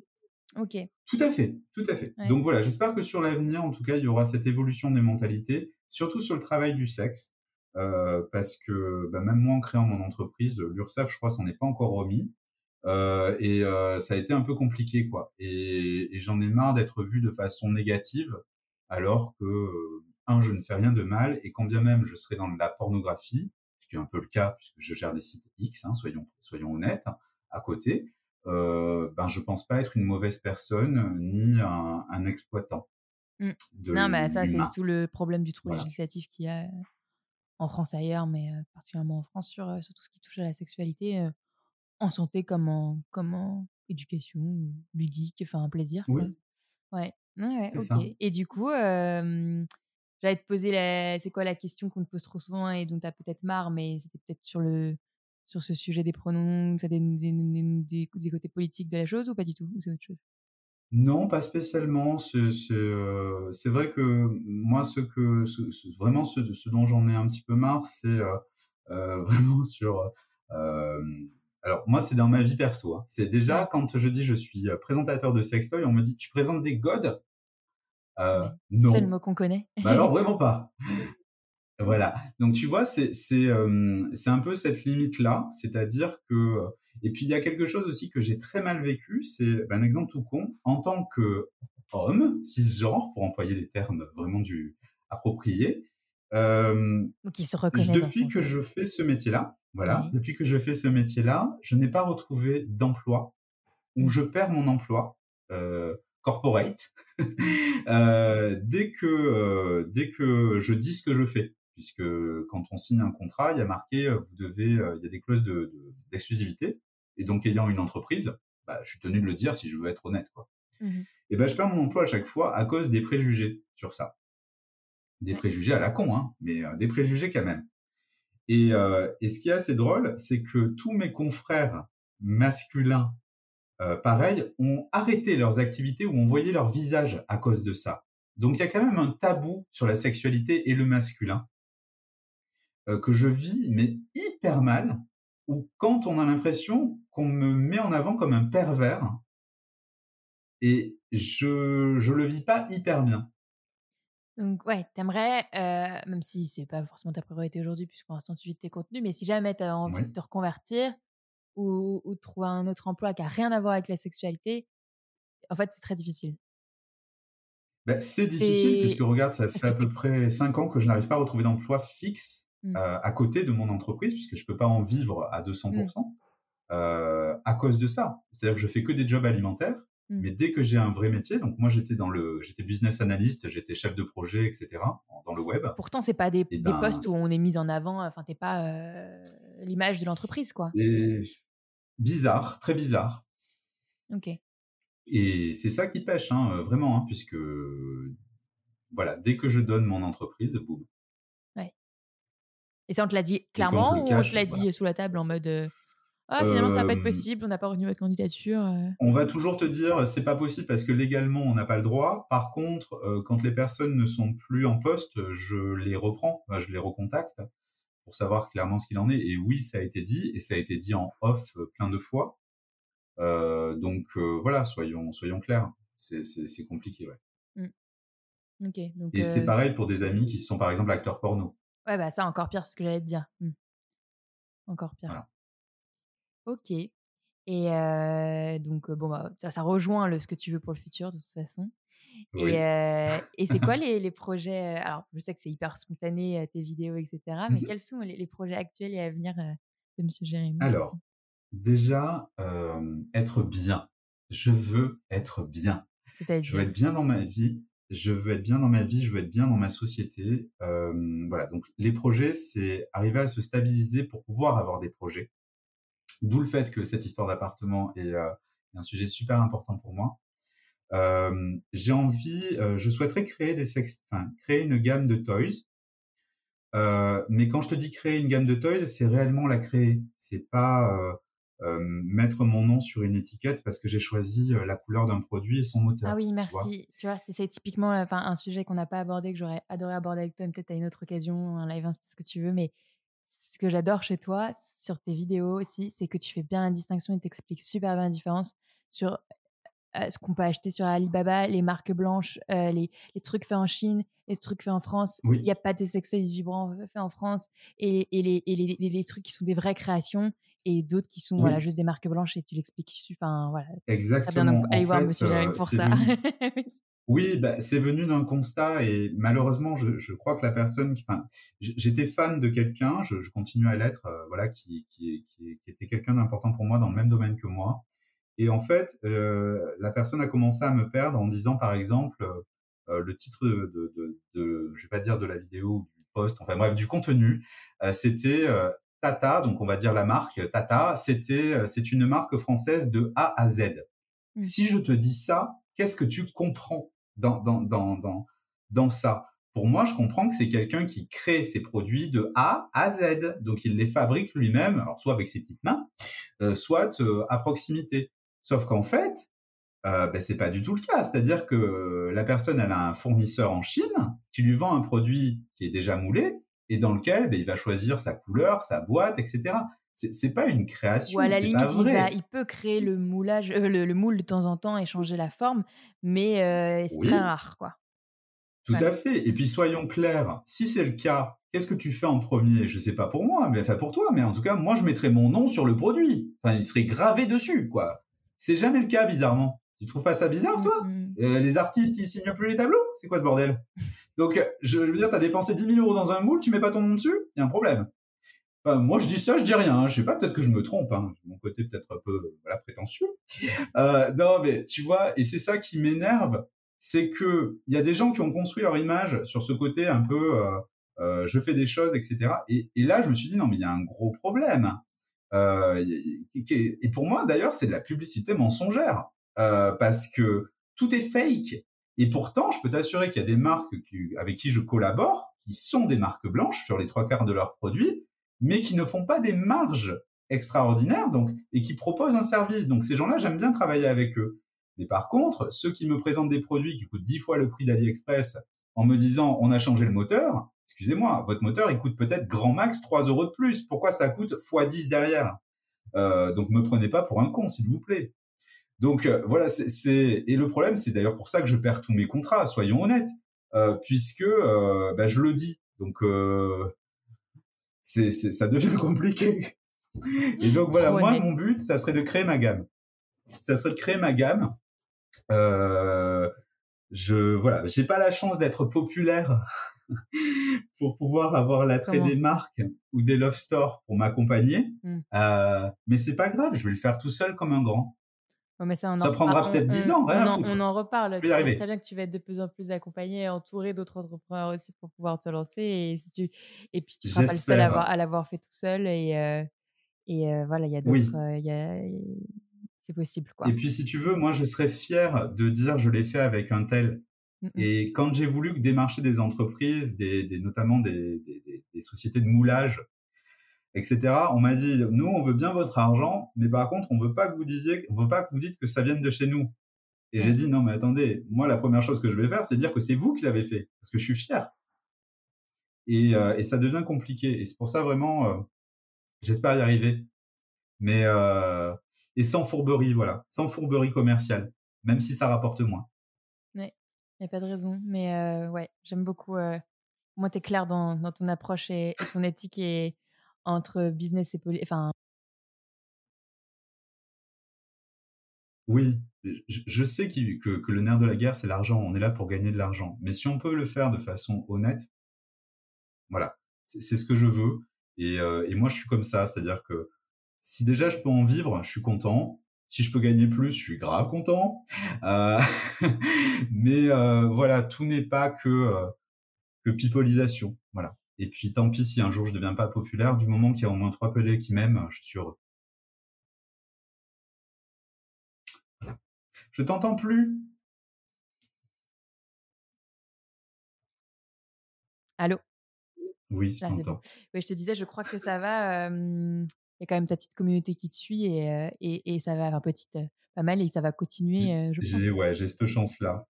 Ok. Tout à fait, tout à fait. Donc voilà, j'espère que sur l'avenir, en tout cas, il y aura cette évolution des mentalités, surtout sur le travail du sexe, euh, parce que bah, même moi, en créant mon entreprise, l'URSSAF, je crois, s'en est pas encore remis. Euh, et euh, ça a été un peu compliqué, quoi. Et, et j'en ai marre d'être vu de façon négative, alors que euh, un, je ne fais rien de mal, et quand bien même je serais dans la pornographie, ce qui est un peu le cas puisque je gère des sites X, hein, soyons soyons honnêtes, à côté, euh, ben je pense pas être une mauvaise personne ni un, un exploitant. Mmh. non, mais ça c'est tout le problème du trou législatif qu'il y a en France ailleurs, mais particulièrement en France, sur, sur, tout ce qui touche à la sexualité, en santé comme en, comme en éducation, ludique, enfin un plaisir. Oui. Ouais, ouais, ok. Et du coup, j'allais te poser la... c'est quoi la question qu'on te pose trop souvent et dont tu as peut-être marre, mais c'était peut-être sur le sur ce sujet des pronoms, des, des, des, côtés politiques de la chose ou pas du tout Ou c'est autre chose? Non, pas spécialement. Euh, c'est vrai que moi, ce que vraiment ce, dont j'en ai un petit peu marre, c'est euh, vraiment sur. Alors moi, c'est dans ma vie perso. Hein. C'est déjà quand je dis je suis présentateur de sextoy, on me dit tu présentes des godes? non. C'est le mot qu'on connaît. Bah alors vraiment pas. Voilà. Donc tu vois, c'est c'est c'est un peu cette limite là, c'est-à-dire que et puis il y a quelque chose aussi que j'ai très mal vécu, c'est ben, un exemple tout con. En tant que homme cisgenre, pour employer les termes vraiment du appropriés, Donc il se reconnaît depuis que je fais ce métier-là, voilà, depuis que je fais ce métier-là, je n'ai pas retrouvé d'emploi où mmh. je perds mon emploi euh, corporate euh, dès que euh, dès que je dis ce que je fais puisque quand on signe un contrat, il y a marqué, vous devez, il y a des clauses d'exclusivité. et donc, ayant une entreprise, bah, je suis tenu de le dire si je veux être honnête. Quoi. Mmh et ben, je perds mon emploi à chaque fois à cause des préjugés sur ça. Des préjugés à la con, hein, mais euh, des préjugés quand même. Et, et, ce qui est assez drôle, c'est que tous mes confrères masculins, pareil, ont arrêté leurs activités ou ont voyé leur visage à cause de ça. Donc il y a quand même un tabou sur la sexualité et le masculin. Euh, que je vis, mais hyper mal, ou quand on a l'impression qu'on me met en avant comme un pervers, et je je le vis pas hyper bien. Donc ouais, t'aimerais, euh, même si c'est pas forcément ta priorité aujourd'hui, puisque pour l'instant tu vis tes contenus, mais si jamais tu as envie de te reconvertir ou, ou de trouver un autre emploi qui a rien à voir avec la sexualité, en fait c'est très difficile. Ben, c'est difficile puisque regarde, ça fait à peu près 5 ans que je n'arrive pas à retrouver d'emploi fixe Mmh. Euh, à côté de mon entreprise, puisque je peux pas en vivre à 200%, mmh. euh, à cause de ça. C'est-à-dire que je fais que des jobs alimentaires, mmh. mais dès que j'ai un vrai métier, donc moi j'étais dans le, j'étais business analyst, j'étais chef de projet, etc. dans le web. Pourtant c'est pas des, des ben, postes où on est mis en avant, enfin t'es pas euh, l'image de l'entreprise quoi. Et bizarre, très bizarre. Ok. Et c'est ça qui pêche, hein, vraiment, hein, puisque voilà, dès que je donne mon entreprise, boum, et ça, on te l'a dit clairement ou on te l'a dit sous la table en mode euh, Ah, finalement, ça va pas être possible, on n'a pas retenu votre candidature euh. On va toujours te dire c'est pas possible parce que légalement, on n'a pas le droit. Par contre, euh, quand les personnes ne sont plus en poste, je les reprends, je les recontacte pour savoir clairement ce qu'il en est. Et oui, ça a été dit, et ça a été dit en off plein de fois. donc voilà, soyons, soyons clairs. C'est compliqué, ouais. Mmh. et c'est pareil pour des amis qui sont par exemple acteurs porno. Ouais, bah ça, encore pire, c'est ce que j'allais te dire. Mmh. Encore pire. Ok. Et donc, bon, bah, ça, ça rejoint le, ce que tu veux pour le futur, de toute façon. Et, et c'est quoi les, les, projets Alors, je sais que c'est hyper spontané, tes vidéos, etc. Mais quels sont les, les, projets actuels et à venir de Monsieur Jérémy Alors, déjà, être bien. Je veux être bien. Je veux être bien dans ma vie je veux être bien dans ma vie, je veux être bien dans ma société. Euh, voilà, donc les projets, c'est arriver à se stabiliser pour pouvoir avoir des projets. D'où le fait que cette histoire d'appartement est, euh, un sujet super important pour moi. Euh, j'ai envie, je souhaiterais créer des sex, enfin, créer une gamme de toys. mais quand je te dis créer une gamme de toys, c'est réellement la créer. C'est pas euh, mettre mon nom sur une étiquette parce que j'ai choisi euh, la couleur d'un produit et son moteur. Ah oui, merci. Tu vois, c'est typiquement enfin, un sujet qu'on n'a pas abordé, que j'aurais adoré aborder avec toi, peut-être à une autre occasion, un live, ce que tu veux, mais ce que j'adore chez toi, sur tes vidéos aussi, c'est que tu fais bien la distinction et t'expliques super bien la différence sur euh, ce qu'on peut acheter sur Alibaba, les marques blanches, les, les, trucs faits en Chine, les trucs faits en France. Il n'y a pas des sextoys vibrants faits en France et, et, les, et les, les, trucs qui sont des vraies créations et d'autres qui sont voilà, juste des marques blanches et tu l'expliques. Enfin, voilà. Exactement. Allez voir Monsieur Jérémy pour ça. oui, bah, c'est venu d'un constat et malheureusement, je, je, crois que la personne, enfin, j'étais fan de quelqu'un, je, je, continue à l'être, voilà, qui, qui, qui, qui était quelqu'un d'important pour moi dans le même domaine que moi. Et en fait, euh, la personne a commencé à me perdre en disant, par exemple, euh, le titre de, de, de, je vais pas dire de la vidéo posts, enfin bref, du contenu. c'était Tata, donc on va dire la marque Tata, c'était c'est une marque française de A à Z. Mmh. Si je te dis ça, qu'est-ce que tu comprends? Dans, dans, dans, dans, dans ça Pour moi, je comprends que c'est quelqu'un qui crée ses produits de A à Z. Donc, il les fabrique lui-même, alors soit avec ses petites mains, euh, soit euh, à proximité. Sauf qu'en fait, euh, ben, c'est pas du tout le cas. C'est-à-dire que la personne, elle a un fournisseur en Chine qui lui vend un produit qui est déjà moulé et dans lequel ben, il va choisir sa couleur, sa boîte, etc c'est pas une création. Ou à la limite, il, peut créer le moulage, euh, le, moule de temps en temps et changer la forme, mais euh, c'est très rare, quoi. Tout à fait. Et puis soyons clairs, si c'est le cas, qu'est-ce que tu fais en premier? Je sais pas pour moi, mais enfin pour toi, mais en tout cas, moi je mettrais mon nom sur le produit. Enfin, il serait gravé dessus, quoi. C'est jamais le cas, bizarrement. Tu trouves pas ça bizarre, toi? mmh, mmh. Euh, Les artistes, ils signent plus les tableaux? C'est quoi ce bordel? Donc, je, je veux dire, tu as dépensé 10 000 euros dans un moule, tu mets pas ton nom dessus? Il y a un problème moi, je dis ça, je dis rien. Hein. Je sais pas, peut-être que je me trompe. Hein. Mon côté peut-être un peu voilà, prétentieux. Euh, non, mais tu vois, et c'est ça qui m'énerve, c'est que il y a des gens qui ont construit leur image sur ce côté un peu, euh, euh, je fais des choses, etc. Et, et, là, je me suis dit non, mais il y a un gros problème. Euh, et pour moi, d'ailleurs, c'est de la publicité mensongère euh, parce que tout est fake. Et pourtant, je peux t'assurer qu'il y a des marques qui, avec qui je collabore, qui sont des marques blanches sur les trois quarts de leurs produits, mais qui ne font pas des marges extraordinaires, donc, et qui proposent un service. Donc, ces gens-là, j'aime bien travailler avec eux. Mais par contre, ceux qui me présentent des produits qui coûtent dix fois le prix d'AliExpress en me disant on a changé le moteur, excusez-moi, votre moteur il coûte peut-être grand max 3 euros de plus. Pourquoi ça coûte x 10 derrière? Euh, Donc me prenez pas pour un con, s'il vous plaît. Donc euh, voilà, c'est et le problème, c'est d'ailleurs pour ça que je perds tous mes contrats. Soyons honnêtes, euh, puisque euh, bah, je le dis. Donc euh, c'est, ça devient compliqué. Et donc voilà, moi, mon but, ça serait de créer ma gamme. Ça serait de créer ma gamme. Euh, je voilà, j'ai pas la chance d'être populaire pour pouvoir avoir l'attrait des marques ou des love stores pour m'accompagner. Mmh. Euh, mais c'est pas grave, je vais le faire tout seul comme un grand ça, prendra peut-être 10 ans. on, en, reparle. Tu sais très bien que tu vas être de plus en plus accompagné, entouré d'autres entrepreneurs aussi pour pouvoir te lancer. Et, si tu... et puis, tu ne seras pas le seul à, l'avoir fait tout seul. Et, euh, et euh, voilà, il y a d'autres. Euh, c'est possible. Quoi. Et puis, si tu veux, moi, je serais fier de dire je l'ai fait avec un tel. Et quand j'ai voulu démarcher des entreprises, des, notamment des, des, sociétés de moulage etc. On m'a dit, nous, on veut bien votre argent, mais par contre, on veut pas que vous disiez, on veut pas que vous dites que ça vienne de chez nous. Et j'ai dit, non, mais attendez, moi, la première chose que je vais faire, c'est dire que c'est vous qui l'avez fait, parce que je suis fier. Et, euh, et ça devient compliqué. Et c'est pour ça, vraiment, euh, j'espère y arriver. Mais, euh, et sans fourberie, voilà, sans fourberie commerciale, même si ça rapporte moins. Oui, il n'y a pas de raison. Mais ouais, j'aime beaucoup. moi, tu es clair dans, dans, ton approche et, et ton éthique et entre business et politique enfin Oui, je, sais que, que, le nerf de la guerre, c'est l'argent. On est là pour gagner de l'argent. Mais si on peut le faire de façon honnête, voilà, c'est ce que je veux. Et, euh, et, moi, je suis comme ça. C'est-à-dire que si déjà je peux en vivre, je suis content. Si je peux gagner plus, je suis grave content. Euh, mais euh, voilà, tout n'est pas que, que pipolisation. Et puis tant pis si un jour je ne deviens pas populaire, du moment qu'il y a au moins trois pelés qui m'aiment, je suis heureux. Je t'entends plus. Allô? Oui, je t'entends. Oui, je te disais, je crois que ça va. Il y a quand même ta petite communauté qui te suit et, et, ça va, enfin petite, pas mal, et ça va continuer, je pense. Ouais, j'ai cette chance-là.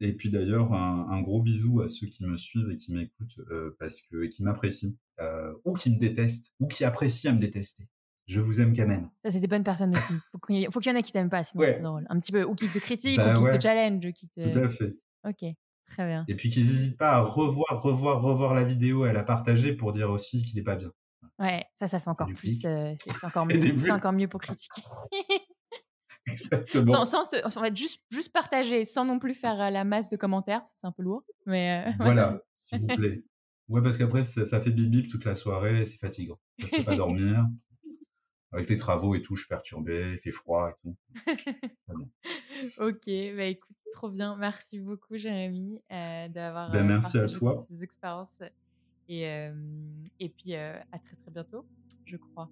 Et puis d'ailleurs, un, gros bisou à ceux qui me suivent et qui m'écoutent euh, parce que et qui m'apprécient euh, ou qui me détestent ou qui apprécient à me détester. Je vous aime quand même. Ça, c'est des bonnes personnes aussi. Faut qu'il y, faut qu'il y en ait qui t'aiment pas, sinon c'est drôle. Un petit peu, ou qui te critiquent, bah ou qui te challenge, qui te. Tout à fait. Ok, très bien. Et puis qu'ils n'hésitent pas à revoir, revoir, revoir la vidéo et à la partager pour dire aussi qu'il n'est pas bien. Ouais, ça, ça fait encore plus. Euh, c'est encore mieux. C'est encore mieux pour critiquer. Exactement. Sans, juste, juste partager, sans non plus faire euh, la masse de commentaires, c'est un peu lourd. Mais euh, voilà, s'il vous plaît. Ouais, parce qu'après, ça, fait bip bip toute la soirée, c'est fatigant. Je peux pas dormir. Avec les travaux et tout, je suis perturbé, il fait froid et tout. ok, bah écoute, trop bien. Merci beaucoup, Jérémy, euh, d'avoir ben, merci à toi. des expériences Et, et puis à très très bientôt, je crois.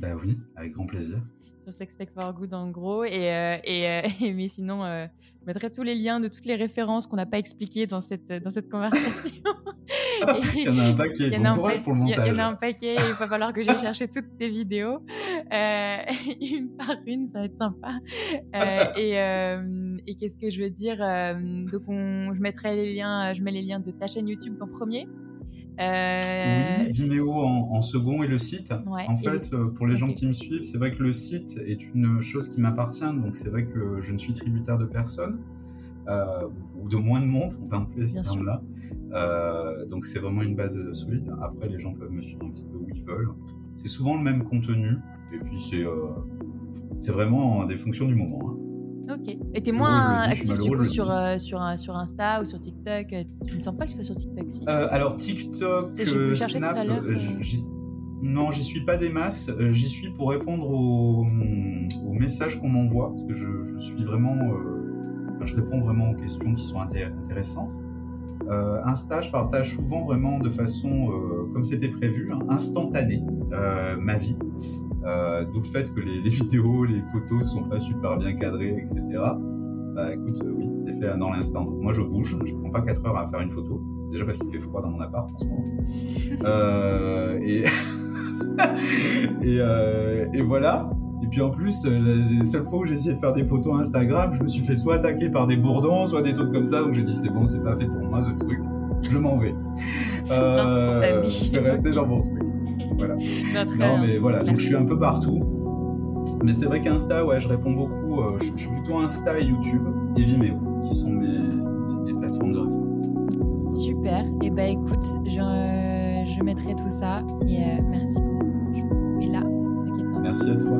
Bah oui, avec grand plaisir sur Sex Tech for Good en gros. Et, euh, euh, et, mais sinon, euh, je mettrai tous les liens de toutes les références qu'on n'a pas expliquées dans cette, dans cette conversation. il y en a un paquet. Bon courage pour le montage. Il y en a un paquet. Il va falloir que j'aille chercher toutes tes vidéos. une par une, ça va être sympa. et, et qu'est-ce que je veux dire Donc, on, je mettrai les liens, je mets les liens de ta chaîne YouTube en premier. Euh... Oui, Vimeo en, second et le site. en fait, euh, pour les gens qui me suivent, c'est vrai que le site est une chose qui m'appartient, donc c'est vrai que je ne suis tributaire de personne, euh, ou de moins de monde, on peut employer ce terme-là. Euh, donc c'est vraiment une base solide. Après, les gens peuvent me suivre un petit peu où ils veulent. C'est souvent le même contenu, et puis c'est c'est vraiment des fonctions du moment. Hein. Ok. Et t'es moins actif du coup sur, euh, sur, sur Insta ou sur TikTok Tu me sens pas que tu fais sur TikTok si euh, Alors TikTok, euh, Snap, tout à l'heure. non, j'y suis pas des masses. J'y suis pour répondre aux, aux messages qu'on m'envoie parce que je, je, suis vraiment, je réponds vraiment aux questions qui sont intéressantes. Insta, je partage souvent vraiment de façon, comme c'était prévu, hein, instantanée, ma vie. Euh, D'où le fait que les, les, vidéos, les photos sont pas super bien cadrées, etc. Bah écoute, euh, oui, c'est fait dans l'instant. Moi, je bouge, je prends pas 4 heures à faire une photo. Déjà parce qu'il fait froid dans mon appart en ce moment. euh, et, et, et, voilà. Et puis en plus, les seules fois où j'ai essayé de faire des photos Instagram, je me suis fait soit attaquer par des bourdons, soit des trucs comme ça. Donc j'ai dit c'est bon, c'est pas fait pour moi ce truc. Je m'en vais. Euh, je vais rester dans mon truc. Voilà. non, mais voilà, donc je suis un peu partout. Mais c'est vrai qu'Insta, ouais, je réponds beaucoup. Euh, je, suis plutôt Insta et YouTube et Vimeo, qui sont mes, mes, plateformes de référence. Super. Et eh ben écoute, je, je mettrai tout ça. Et euh, merci beaucoup. Je là, t'inquiète Merci à toi.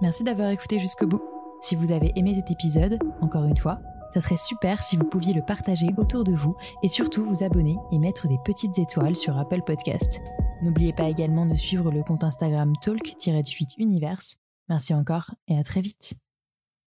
Merci d'avoir écouté jusqu'au bout. Si vous avez aimé cet épisode, encore une fois, ça serait super si vous pouviez le partager autour de vous et surtout vous abonner et mettre des petites étoiles sur Apple Podcast. N'oubliez pas également de suivre le compte Instagram talk-univers. Merci encore et à très vite.